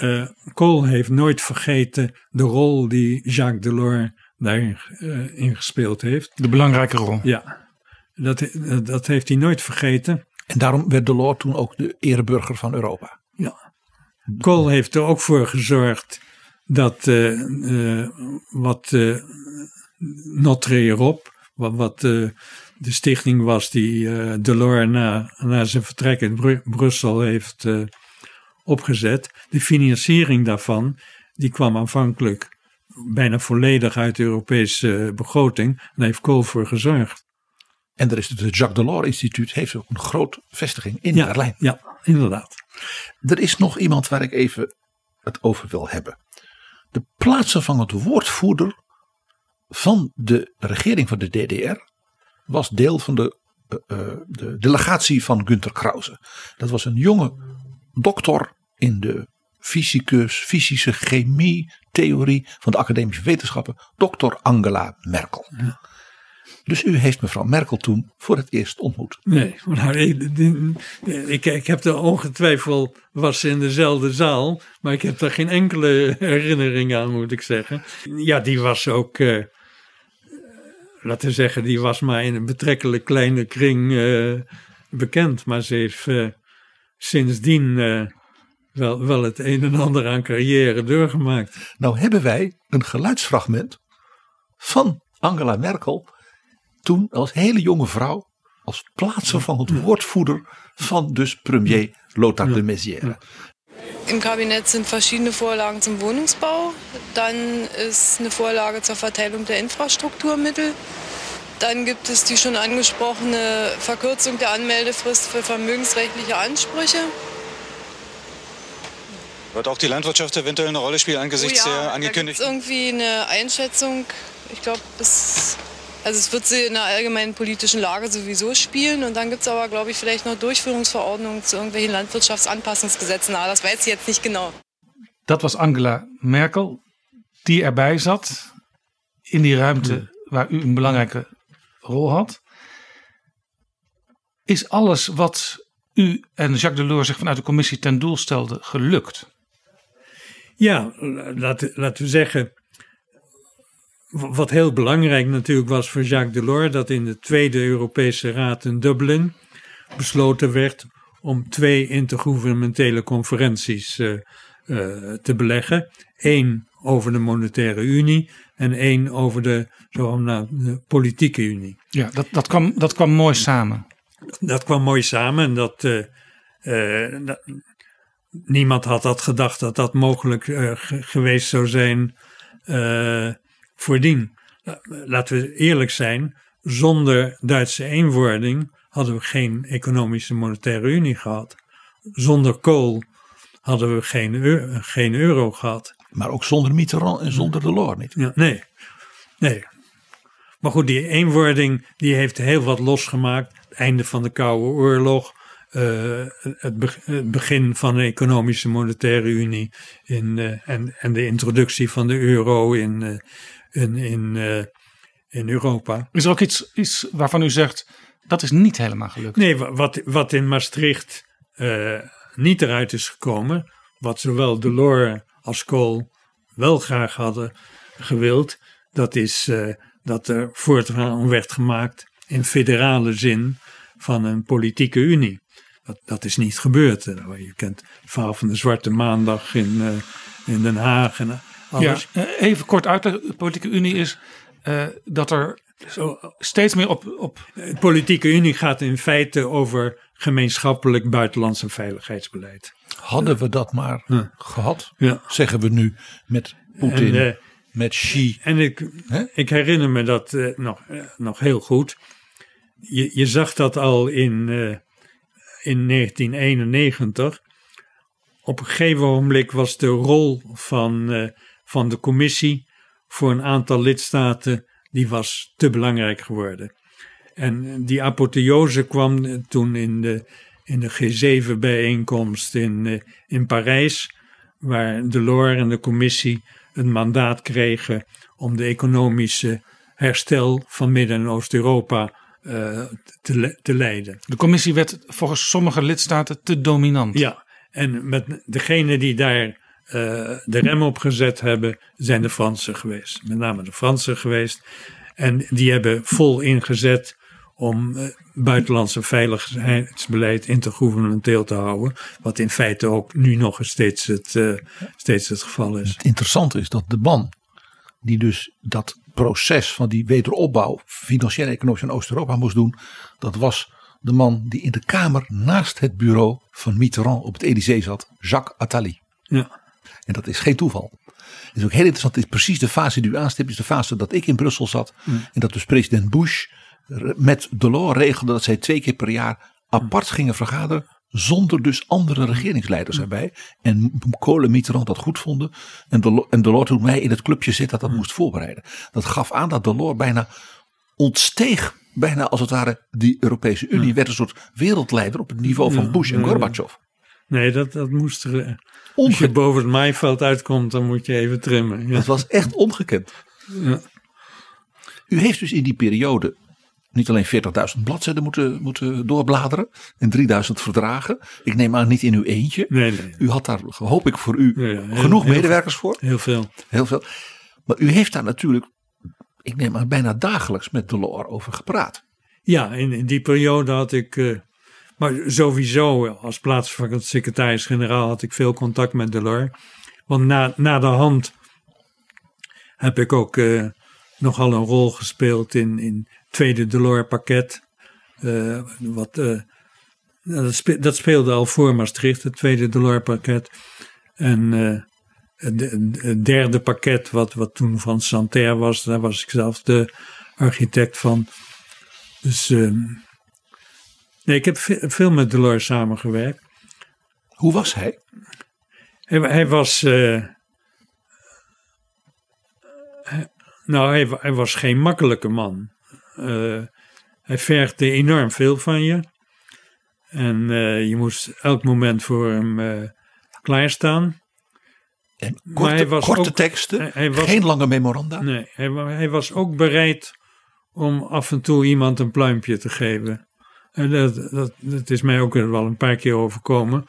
Uh, Kool heeft nooit vergeten de rol die Jacques Delors daarin uh, in gespeeld heeft. De belangrijke rol. Ja, dat, dat heeft hij nooit vergeten. En daarom werd Delors toen ook de ereburger van Europa. Ja. Kool heeft er ook voor gezorgd dat uh, wat Notre Europe, wat, wat de stichting was die Delors na, na zijn vertrek in Bru Brussel heeft opgezet, de financiering daarvan, die kwam aanvankelijk bijna volledig uit de Europese begroting. Daar heeft Kool voor gezorgd. En er is het Jacques Delors Instituut, heeft ook een grote vestiging in ja, Berlijn. Ja, inderdaad. Er is nog iemand waar ik even het over wil hebben. De plaatsvervangend woordvoerder van de regering van de DDR was deel van de, uh, de delegatie van Günter Krause. Dat was een jonge dokter in de fysicus, fysische chemie, theorie van de academische wetenschappen, dokter Angela Merkel. Ja. Dus u heeft mevrouw Merkel toen voor het eerst ontmoet. Nee, maar ik, ik, ik heb er ongetwijfeld, was ze in dezelfde zaal, maar ik heb daar geen enkele herinnering aan, moet ik zeggen. Ja, die was ook, uh, laten we zeggen, die was maar in een betrekkelijk kleine kring uh, bekend. Maar ze heeft uh, sindsdien wel, wel het een en ander aan carrière doorgemaakt. Nou hebben wij een geluidsfragment van Angela Merkel toen als hele jonge vrouw als plaatsvervangend woordvoerder van dus premier Lothar de Maizière. Im Kabinett sind verschiedene Vorlagen zum Wohnungsbau. Dann ist eine Vorlage zur Verteilung der Infrastrukturmittel. Dann gibt es die schon angesprochene Verkürzung der Anmeldefrist für vermögensrechtliche Ansprüche. Wird auch die Landwirtschaft eventuell eine Rolle spielen angesichts oh ja, der angekündigten? Da irgendwie eine Einschätzung. Ich glaube, bis also es wird sie in der allgemeinen politischen Lage sowieso spielen. Und dann gibt es aber, glaube ich, vielleicht noch Durchführungsverordnungen zu irgendwelchen Landwirtschaftsanpassungsgesetzen. Aber das weiß ich jetzt nicht genau. Dat was Angela Merkel, die erbij zat in die ruimte waar u een belangrijke rol had. Is alles wat u en Jacques Delors zich vanuit de commissie ten doel stelden gelukt? Ja, laten, laten we zeggen wat heel belangrijk natuurlijk was voor Jacques Delors, dat in de Tweede Europese Raad in Dublin besloten werd om twee intergouvernementele conferenties uh, uh, te beleggen. Eén over de monetaire unie en één over de zogenaamde politieke unie. Ja, dat, dat, kwam, dat kwam mooi samen. Dat kwam mooi samen en dat, uh, dat niemand had dat gedacht dat dat mogelijk geweest zou zijn Voordien, laten we eerlijk zijn, zonder Duitse eenwording hadden we geen economische monetaire unie gehad. Zonder kool hadden we geen, euro, geen euro gehad. Maar ook zonder Mitterrand en zonder Delors niet. Ja, nee, nee. Maar goed, die eenwording die heeft heel wat losgemaakt. Het einde van de Koude Oorlog, eh, het, be- het begin van de economische monetaire unie in, eh, en, en de introductie van de euro in, eh, in, in, eh, in Europa. Is er ook iets, iets waarvan u zegt, dat is niet helemaal gelukt? Nee, wa- wat, wat in Maastricht eh, niet eruit is gekomen, wat zowel Delors als Kool wel graag hadden gewild, dat is eh, dat er voortgang werd gemaakt in federale zin van een politieke unie. Dat, dat is niet gebeurd. Je kent het verhaal van de Zwarte Maandag in, in Den Haag en Ja, eh, even kort uitleggen. De politieke unie is eh, dat er steeds meer op, op... De politieke unie gaat in feite over gemeenschappelijk buitenlands en veiligheidsbeleid. Hadden we dat maar gehad, Ja. zeggen we nu met Poetin, En, eh, met Xi. En ik, ik herinner me dat eh, nog, eh, nog heel goed. Je, je zag dat al in, eh, in 1991. Op een gegeven ogenblik was de rol van, eh, van de commissie voor een aantal lidstaten die was te belangrijk geworden. En die apotheose kwam toen in de, in de G7-bijeenkomst in, eh, in Parijs, waar Delors en de commissie een mandaat kregen om de economische herstel van Midden- en Oost-Europa eh, te, le- te leiden. De commissie werd volgens sommige lidstaten te dominant. Ja, en met degene die daar de rem op gezet hebben, zijn de Fransen geweest. Met name de Fransen geweest. En die hebben vol ingezet om eh, buitenlandse veiligheidsbeleid intergouvernementeel te houden. Wat in feite ook nu nog steeds het, eh, steeds het geval is. Het interessante is dat de man die dus dat proces van die wederopbouw financiële en economisch in Oost-Europa moest doen, dat was de man die in de kamer naast het bureau van Mitterrand op het Elysée zat, Jacques Attali. Ja. En dat is geen toeval. Het is ook heel interessant. Het is precies de fase die u aanstipt. is de fase dat ik in Brussel zat. Mm. En dat dus president Bush met Delors regelde dat zij twee keer per jaar apart gingen vergaderen. Zonder dus andere regeringsleiders erbij. En Kool en Mitterrand dat goed vonden. En Delors, en Delors toen mij in het clubje zit dat dat moest voorbereiden. Dat gaf aan dat Delors bijna ontsteeg. Bijna als het ware die Europese Unie. Werd een soort wereldleider op het niveau van Bush en. Gorbachev. Nee, dat, dat moest er. Als je boven het maaiveld uitkomt, dan moet je even trimmen. Ja. Dat was echt ongekend. Ja. U heeft dus in die periode niet alleen 40.000 bladzijden moeten, moeten doorbladeren en 3000 verdragen. Ik neem aan niet in uw eentje. Nee, nee. U had daar, hoop ik voor u, Ja, ja, heel- genoeg heel medewerkers voor. Heel veel. Heel veel. Maar u heeft daar natuurlijk, ik neem aan bijna dagelijks met Delors over gepraat. Ja, in, in die periode had ik. eh, maar sowieso, als plaatsvervangend secretaris-generaal had ik veel contact met Delors. Want na, na de hand heb ik ook eh, nogal een rol gespeeld in, in tweede Delors-pakket. Eh, wat, eh, dat, spe- dat speelde al voor Maastricht, het tweede Delors-pakket. En het, het- het derde pakket, wat, wat toen van Santerre was, daar was ik zelf de architect van. Dus ehm, nee, ik heb ve- veel met Delors samengewerkt. Hoe was hij? Hij, hij was. eh, hij- nou, hij, hij was geen makkelijke man. Eh, hij vergde enorm veel van je. En eh, je moest elk moment voor hem eh, klaarstaan. En korte, hij was korte ook- teksten, hij- was- geen lange memoranda. Nee, hij was ook bereid om af en toe iemand een pluimpje te geven. En dat, dat, dat is mij ook wel een paar keer overkomen.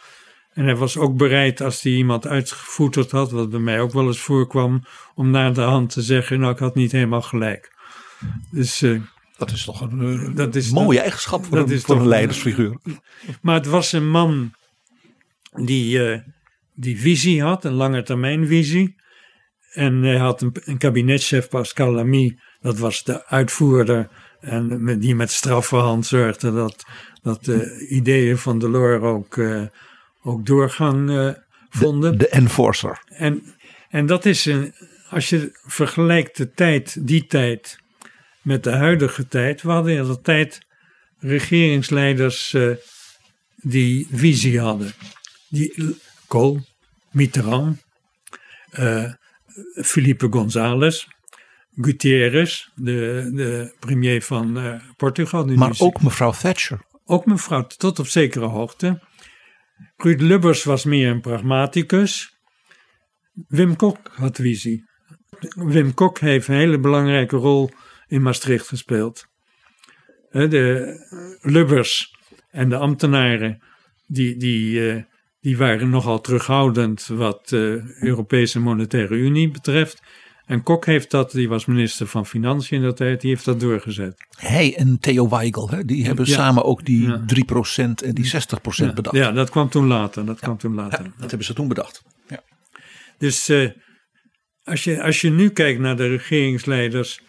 En hij was ook bereid, als hij iemand uitgevoeterd had, wat bij mij ook wel eens voorkwam, om naar de hand te zeggen: Nou, ik had niet helemaal gelijk. Dus. eh, dat is toch een eh, dat is, mooie dat- eigenschap voor dat een- is voor toch een leidersfiguur. Maar het was een man die, eh, die visie had, een lange termijn visie. En hij had een, een kabinetchef, Pascal Lamy, dat was de uitvoerder. En die met strafverhand zorgde dat, dat de ideeën van Delors ook, eh, ook doorgang eh, vonden. De enforcer. En, en dat is een, als je vergelijkt de tijd, die tijd, met de huidige tijd. We hadden in de tijd regeringsleiders eh, die visie hadden. Die, Kool, Mitterrand, eh, Felipe González, Gutierrez, de, de premier van eh, Portugal. Maar nu- ook mevrouw Thatcher ook mevrouw tot op zekere hoogte. Ruud Lubbers was meer een pragmaticus. Wim Kok had visie. Wim Kok heeft een hele belangrijke rol in Maastricht gespeeld. De Lubbers en de ambtenaren, die, die, eh, die waren nogal terughoudend wat de Europese Monetaire Unie betreft. En Kok heeft dat, die was minister van Financiën in dat tijd, die heeft dat doorgezet. Hij en Theo Weigel, hè, die hebben samen ook die 3% en die 60% bedacht. Ja, dat kwam toen later. Dat, kwam toen later. dat hebben ze toen bedacht. Ja. Dus uh, als, je, als je nu kijkt naar de regeringsleiders,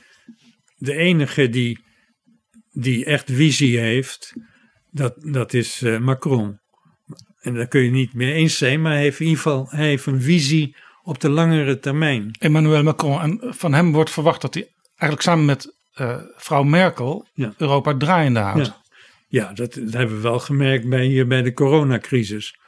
de enige die, die echt visie heeft, dat, dat is uh, Macron. En daar kun je niet mee eens zijn, maar hij heeft in ieder geval hij heeft een visie op de langere termijn. Emmanuel Macron, en van hem wordt verwacht dat hij eigenlijk samen met uh, vrouw Merkel Ja. Europa draaiende houdt. Ja, ja dat, dat hebben we wel gemerkt bij, hier bij de coronacrisis.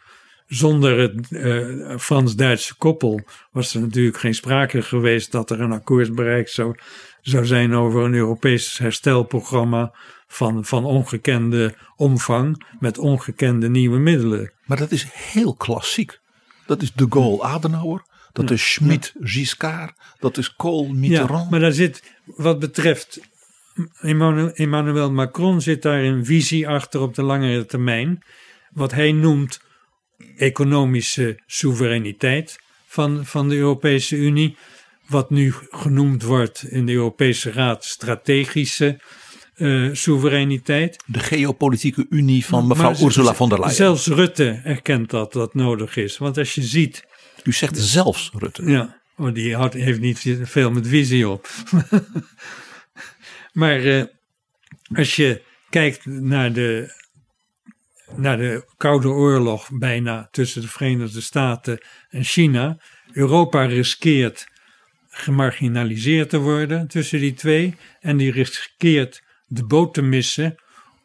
Zonder het eh, Frans-Duitse koppel was er natuurlijk geen sprake geweest dat er een akkoord bereikt zou, zou zijn over een Europees herstelprogramma van, van ongekende omvang met ongekende nieuwe middelen. Maar dat is heel klassiek. Dat is de Gaulle Adenauer, dat is Schmidt Giscard, dat is Kohl Mitterrand. Ja, maar daar zit, wat betreft Emmanuel, Emmanuel Macron, zit daar een visie achter op de langere termijn. Wat hij noemt economische soevereiniteit van, van de Europese Unie. Wat nu genoemd wordt in de Europese Raad strategische uh, soevereiniteit. De geopolitieke unie van mevrouw Maar Ursula von der Leyen. Zelfs Rutte erkent dat dat nodig is. Want als je ziet. U zegt zelfs Rutte. Ja, oh, die houdt, heeft niet veel met visie op. (laughs) maar uh, als je kijkt naar de, naar de Koude Oorlog bijna tussen de Verenigde Staten en China. Europa riskeert gemarginaliseerd te worden tussen die twee. En die riskeert de boot te missen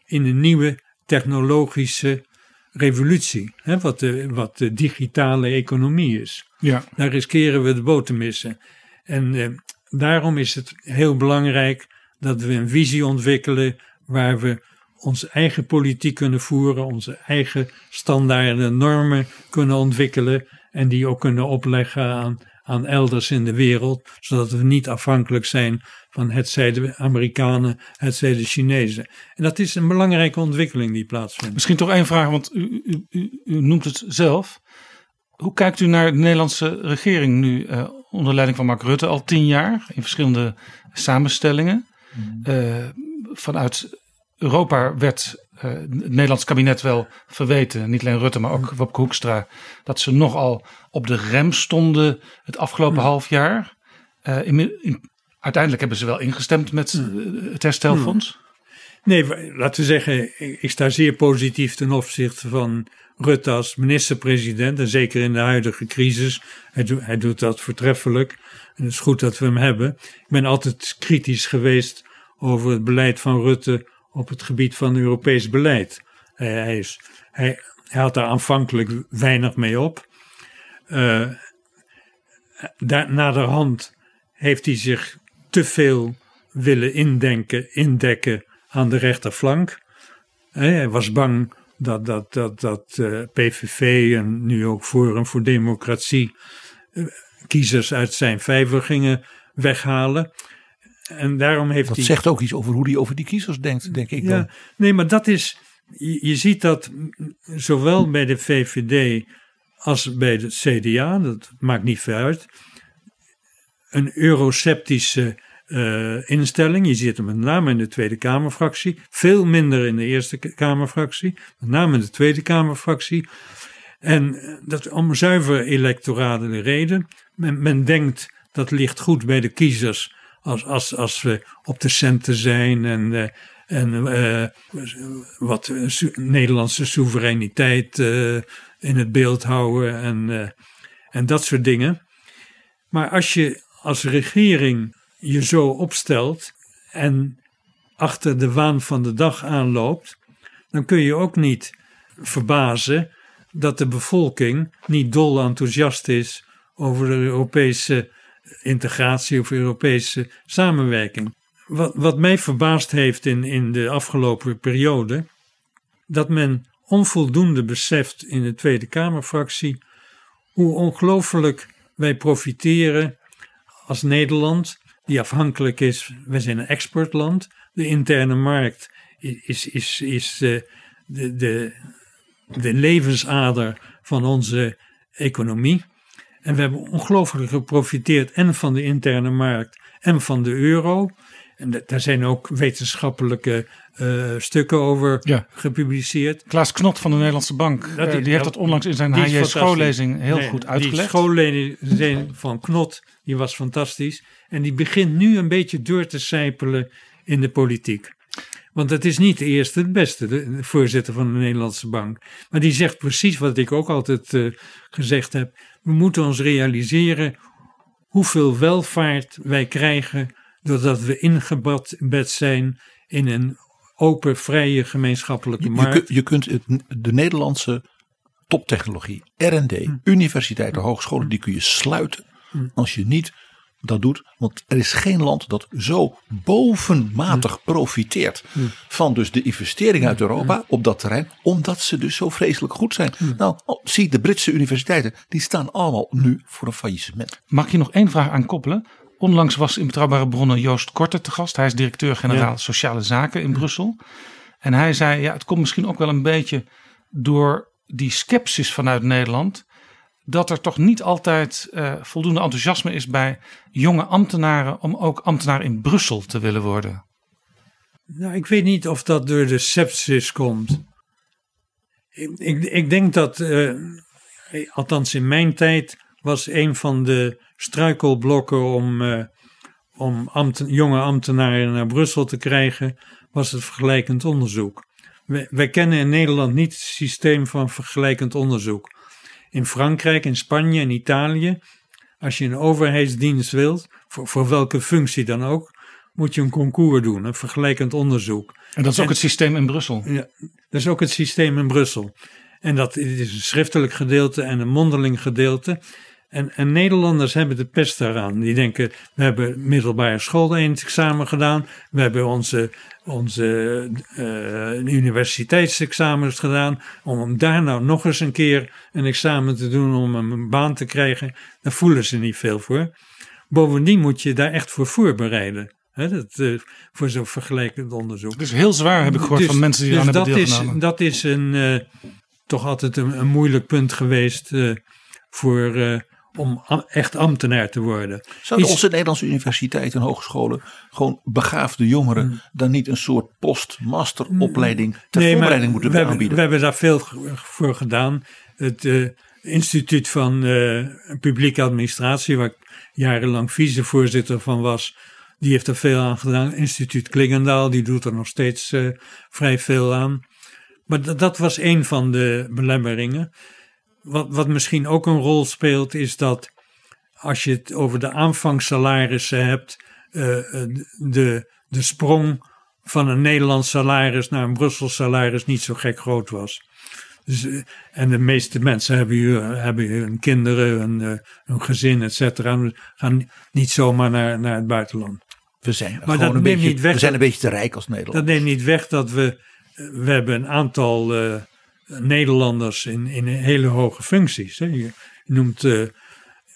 in een nieuwe technologische revolutie. Hè, wat, de, wat de digitale economie is. Ja. Daar riskeren we de boot te missen. En eh, daarom is het heel belangrijk dat we een visie ontwikkelen waar we onze eigen politiek kunnen voeren, onze eigen standaarden, normen kunnen ontwikkelen en die ook kunnen opleggen aan, aan elders in de wereld, zodat we niet afhankelijk zijn van hetzij de Amerikanen, hetzij de Chinezen. En dat is een belangrijke ontwikkeling die plaatsvindt. Misschien toch één vraag, want u, u, u, u noemt het zelf. Hoe kijkt u naar de Nederlandse regering nu uh, onder leiding van Mark Rutte al tien jaar in verschillende samenstellingen? Mm. Uh, vanuit Europa werd het Nederlands kabinet wel verweten, niet alleen Rutte, maar ook Wopke Hoekstra, dat ze nogal op de rem stonden het afgelopen mm. half jaar. In, in, uiteindelijk hebben ze wel ingestemd met mm. het herstelfonds. Nee, laten we zeggen, ik sta zeer positief ten opzichte van Rutte als minister-president. En zeker in de huidige crisis. Hij, do, hij doet dat voortreffelijk. En het is goed dat we hem hebben. Ik ben altijd kritisch geweest over het beleid van Rutte op het gebied van Europees beleid. Hij, is, hij, hij had daar aanvankelijk weinig mee op. Uh, daar, naderhand heeft hij zich te veel willen indenken, indekken aan de rechterflank. Hij was bang dat, dat, dat, dat uh, PVV en nu ook Forum voor Democratie kiezers uit zijn vijver gingen weghalen. En daarom heeft dat zegt ook iets over hoe hij over die kiezers denkt, denk ik. Ja, dan. nee, maar dat is. Je, je ziet dat zowel bij de VVD als bij de CDA, dat maakt niet veel uit, een euroceptische uh, instelling. Je ziet het met name in de Tweede Kamerfractie, veel minder in de Eerste Kamerfractie, met name in de Tweede Kamerfractie. En dat om zuiver electorale reden. Men, men denkt dat ligt goed bij de kiezers als, als, als we op de centen zijn en, uh, en uh, wat Nederlandse soevereiniteit uh, in het beeld houden en, en dat soort dingen. Maar als je als regering je zo opstelt en achter de waan van de dag aanloopt, dan kun je ook niet verbazen dat de bevolking niet dol enthousiast is over de Europese integratie of Europese samenwerking. Wat, wat mij verbaasd heeft in, in de afgelopen periode, dat men onvoldoende beseft in de Tweede Kamerfractie hoe ongelooflijk wij profiteren als Nederland, die afhankelijk is, we zijn een exportland. De interne markt is, is, is de, de, de, de levensader van onze economie. En we hebben ongelooflijk geprofiteerd en van de interne markt en van de euro. En daar zijn ook wetenschappelijke uh, stukken over ja. gepubliceerd. Klaas Knot van de Nederlandse Bank, uh, die, heeft dat onlangs in zijn HJ schoollezing heel nee, goed uitgelegd. Die schoollezing van Knot, die was fantastisch. En die begint nu een beetje door te sijpelen in de politiek. Want het is niet de eerste het beste, de voorzitter van de Nederlandse Bank. Maar die zegt precies wat ik ook altijd uh, gezegd heb. We moeten ons realiseren hoeveel welvaart wij krijgen doordat we ingebed zijn in een open, vrije gemeenschappelijke markt. Je, je, je kunt het, de Nederlandse toptechnologie, R&D, hm. universiteiten, hogescholen, die kun je sluiten hm. als je niet dat doet. Want er is geen land dat zo bovenmatig profiteert van dus de investeringen uit Europa op dat terrein. Omdat ze dus zo vreselijk goed zijn. Nou, zie de Britse universiteiten, die staan allemaal nu voor een faillissement. Mag je nog één vraag aan koppelen? Onlangs was in Betrouwbare Bronnen Joost Korte te gast. Hij is directeur-generaal ja. Sociale Zaken in Brussel. En hij zei, ja, het komt misschien ook wel een beetje door die scepsis vanuit Nederland dat er toch niet altijd uh, voldoende enthousiasme is bij jonge ambtenaren om ook ambtenaar in Brussel te willen worden. Nou, ik weet niet of dat door de sepsis komt. Ik, ik, denk dat, uh, althans in mijn tijd, was een van de struikelblokken om, uh, om jonge ambtenaren naar Brussel te krijgen, was het vergelijkend onderzoek. Wij, wij kennen in Nederland niet het systeem van vergelijkend onderzoek in Frankrijk, in Spanje en Italië, als je een overheidsdienst wilt, voor, voor welke functie dan ook, moet je een concours doen, een vergelijkend onderzoek. En dat is ook het systeem in Brussel? Ja, dat is ook het systeem in Brussel. En dat is een schriftelijk gedeelte en een mondeling gedeelte. En, en, Nederlanders hebben de pest daaraan. Die denken, we hebben middelbare school examen gedaan. We hebben onze, onze uh, universiteitsexamens gedaan. Om daar nou nog eens een keer een examen te doen om een baan te krijgen. Daar voelen ze niet veel voor. Bovendien moet je daar echt voor voorbereiden. Hè, dat, uh, voor zo'n vergelijkend onderzoek. Dus heel zwaar heb ik gehoord dus, van mensen die dus aan hebben dat deelgenomen. Is, dat is een, uh, toch altijd een, een, moeilijk punt geweest voor om echt ambtenaar te worden. Zouden onze Nederlandse universiteiten en hogescholen gewoon begaafde jongeren mm. dan niet een soort post-masteropleiding ter nee, voorbereiding moeten we aanbieden? Hebben, we hebben daar veel voor gedaan. Het uh, instituut van uh, publieke administratie, waar ik jarenlang vicevoorzitter van was, die heeft er veel aan gedaan. Instituut Klingendaal, die doet er nog steeds uh, vrij veel aan. Maar dat was een van de belemmeringen wat, wat misschien ook een rol speelt, is dat als je het over de aanvangssalarissen hebt, uh, de, de sprong van een Nederlands salaris naar een Brussels salaris niet zo gek groot was. Dus, uh, en de meeste mensen hebben, hebben hun kinderen, hun, hun gezin, et cetera. Gaan niet zomaar naar, naar het buitenland. We zijn, maar dat een beetje, niet weg, we zijn een beetje te rijk als Nederland. Dat neemt niet weg dat we, we hebben een aantal Nederlanders in, in hele hoge functies. Hè. Je noemt uh,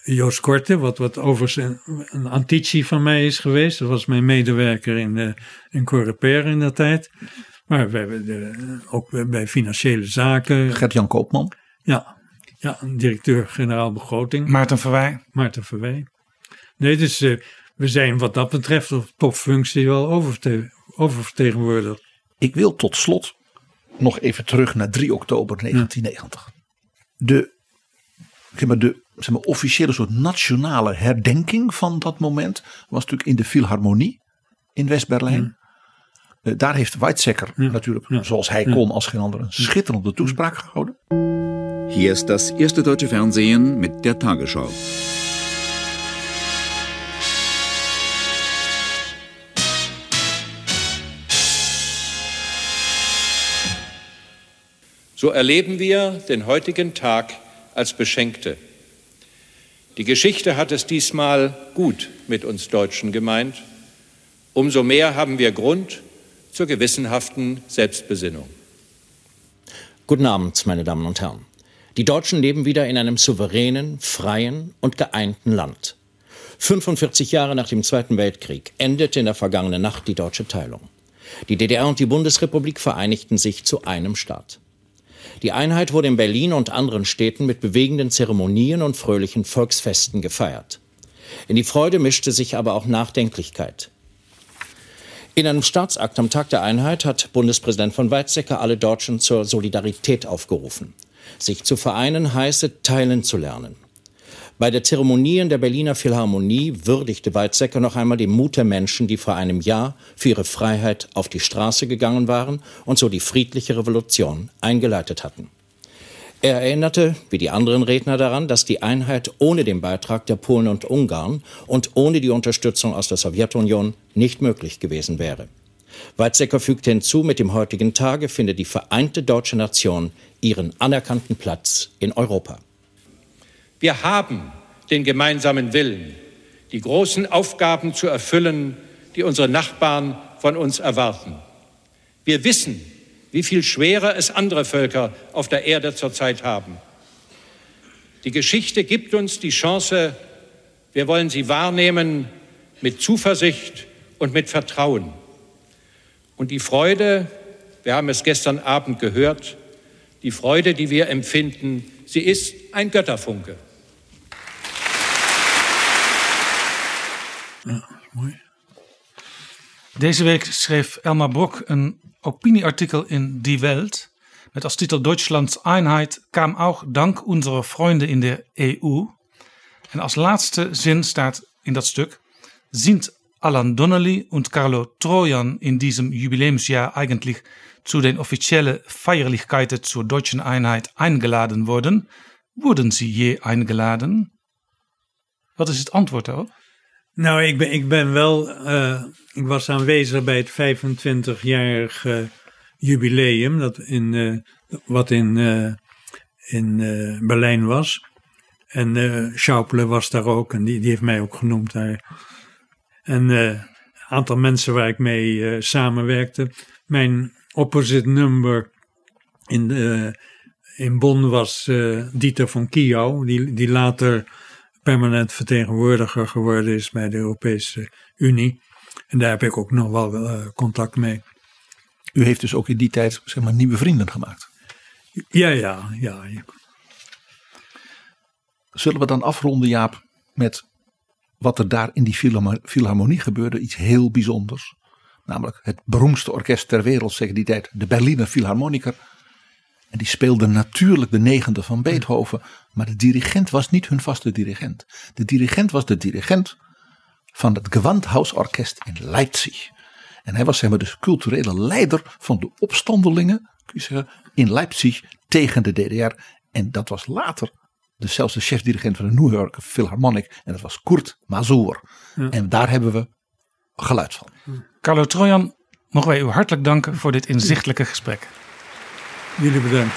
Joost Korte, wat, wat overigens een, een antitie van mij is geweest. Dat was mijn medewerker in, uh, in Coreper in dat tijd. Maar we hebben de, ook bij financiële zaken. Gert-Jan Koopman. Ja, ja directeur-generaal begroting. Maarten Verwij. Maarten Verwij. Nee, dus uh, we zijn wat dat betreft op topfunctie wel oververte oververtegenwoordigd. Ik wil tot slot nog even terug naar 3 oktober 1990. De, zeg maar, de zeg maar, officiële soort nationale herdenking van dat moment was natuurlijk in de Philharmonie in West-Berlijn. Uh, daar heeft Weizsäcker natuurlijk, zoals hij kon als geen ander, een schitterende toespraak gehouden. Hier ist das erste deutsche Fernsehen mit der Tagesschau. So erleben wir den heutigen Tag als Beschenkte. Die Geschichte hat es diesmal gut mit uns Deutschen gemeint. Umso mehr haben wir Grund zur gewissenhaften Selbstbesinnung. Guten Abend, meine Damen und Herren. Die Deutschen leben wieder in einem souveränen, freien und geeinten Land. 45 Jahre nach dem Zweiten Weltkrieg endete in der vergangenen Nacht die deutsche Teilung. Die DDR und die Bundesrepublik vereinigten sich zu einem Staat. Die Einheit wurde in Berlin und anderen Städten mit bewegenden Zeremonien und fröhlichen Volksfesten gefeiert. In die Freude mischte sich aber auch Nachdenklichkeit. In einem Staatsakt am Tag der Einheit hat Bundespräsident von Weizsäcker alle Deutschen zur Solidarität aufgerufen. Sich zu vereinen heiße, teilen zu lernen. Bei der Zeremonie in der Berliner Philharmonie würdigte Weizsäcker noch einmal den Mut der Menschen, die vor einem Jahr für ihre Freiheit auf die Straße gegangen waren und so die friedliche Revolution eingeleitet hatten. Er erinnerte, wie die anderen Redner, daran, dass die Einheit ohne den Beitrag der Polen und Ungarn und ohne die Unterstützung aus der Sowjetunion nicht möglich gewesen wäre. Weizsäcker fügte hinzu, mit dem heutigen Tage finde die vereinte deutsche Nation ihren anerkannten Platz in Europa. Wir haben den gemeinsamen Willen, die großen Aufgaben zu erfüllen, die unsere Nachbarn von uns erwarten. Wir wissen, wie viel schwerer es andere Völker auf der Erde zurzeit haben. Die Geschichte gibt uns die Chance, wir wollen sie wahrnehmen mit Zuversicht und mit Vertrauen. Und die Freude, wir haben es gestern Abend gehört, die Freude, die wir empfinden, sie ist ein Götterfunke. Deze week schreef Elmar Brok een opinieartikel in Die Welt met als titel Deutschlands Einheit kam auch dank unserer Freunde in der EU. En als laatste zin staat in dat stuk: Sind Alan Donnelly und Carlo Trojan in diesem Jubiläumsjahr eigentlich zu den offiziellen Feierlichkeiten zur deutschen Einheit eingeladen worden? Wurden sie je eingeladen? Wat is het antwoord daarop? Nou, ik ben, ik ben wel, uh, ik was aanwezig bij het 25-jarige jubileum, dat in, uh, wat in, uh, in Berlijn was. En uh, was daar ook en die, die heeft mij ook genoemd daar. En een aantal mensen waar ik mee samenwerkte. Mijn opposite number in, in Bonn was Dieter van Kiau, die, die later permanent vertegenwoordiger geworden is bij de Europese Unie. En daar heb ik ook nog wel uh, contact mee. U heeft dus ook in die tijd zeg maar, nieuwe vrienden gemaakt? Ja, ja, ja. Zullen we dan afronden, Jaap, met wat er daar in die Philharmonie gebeurde? Iets heel bijzonders. Namelijk het beroemdste orkest ter wereld, zeg die tijd, de Berliner Philharmoniker. En die speelde natuurlijk de negende van Beethoven. Maar de dirigent was niet hun vaste dirigent. De dirigent was de dirigent van het Gewandhausorkest in Leipzig. En hij was zeg maar de culturele leider van de opstandelingen kun je zeggen, in Leipzig tegen de DDR. En dat was later zelfs de chefdirigent van de New York Philharmonic. En dat was Kurt Mazur. En daar hebben we geluid van. Carlo Trojan, mogen wij u hartelijk danken voor dit inzichtelijke gesprek. Jullie bedankt.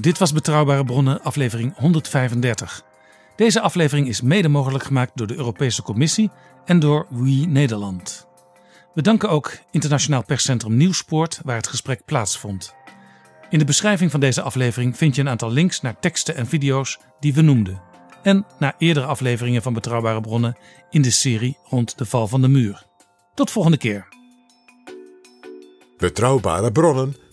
Dit was Betrouwbare Bronnen, aflevering 135. Deze aflevering is mede mogelijk gemaakt door de Europese Commissie en door WE Nederland. We danken ook Internationaal Perscentrum Nieuwspoort, waar het gesprek plaatsvond. In de beschrijving van deze aflevering vind je een aantal links naar teksten en video's die we noemden. En naar eerdere afleveringen van Betrouwbare Bronnen in de serie rond de val van de muur. Tot volgende keer. Betrouwbare Bronnen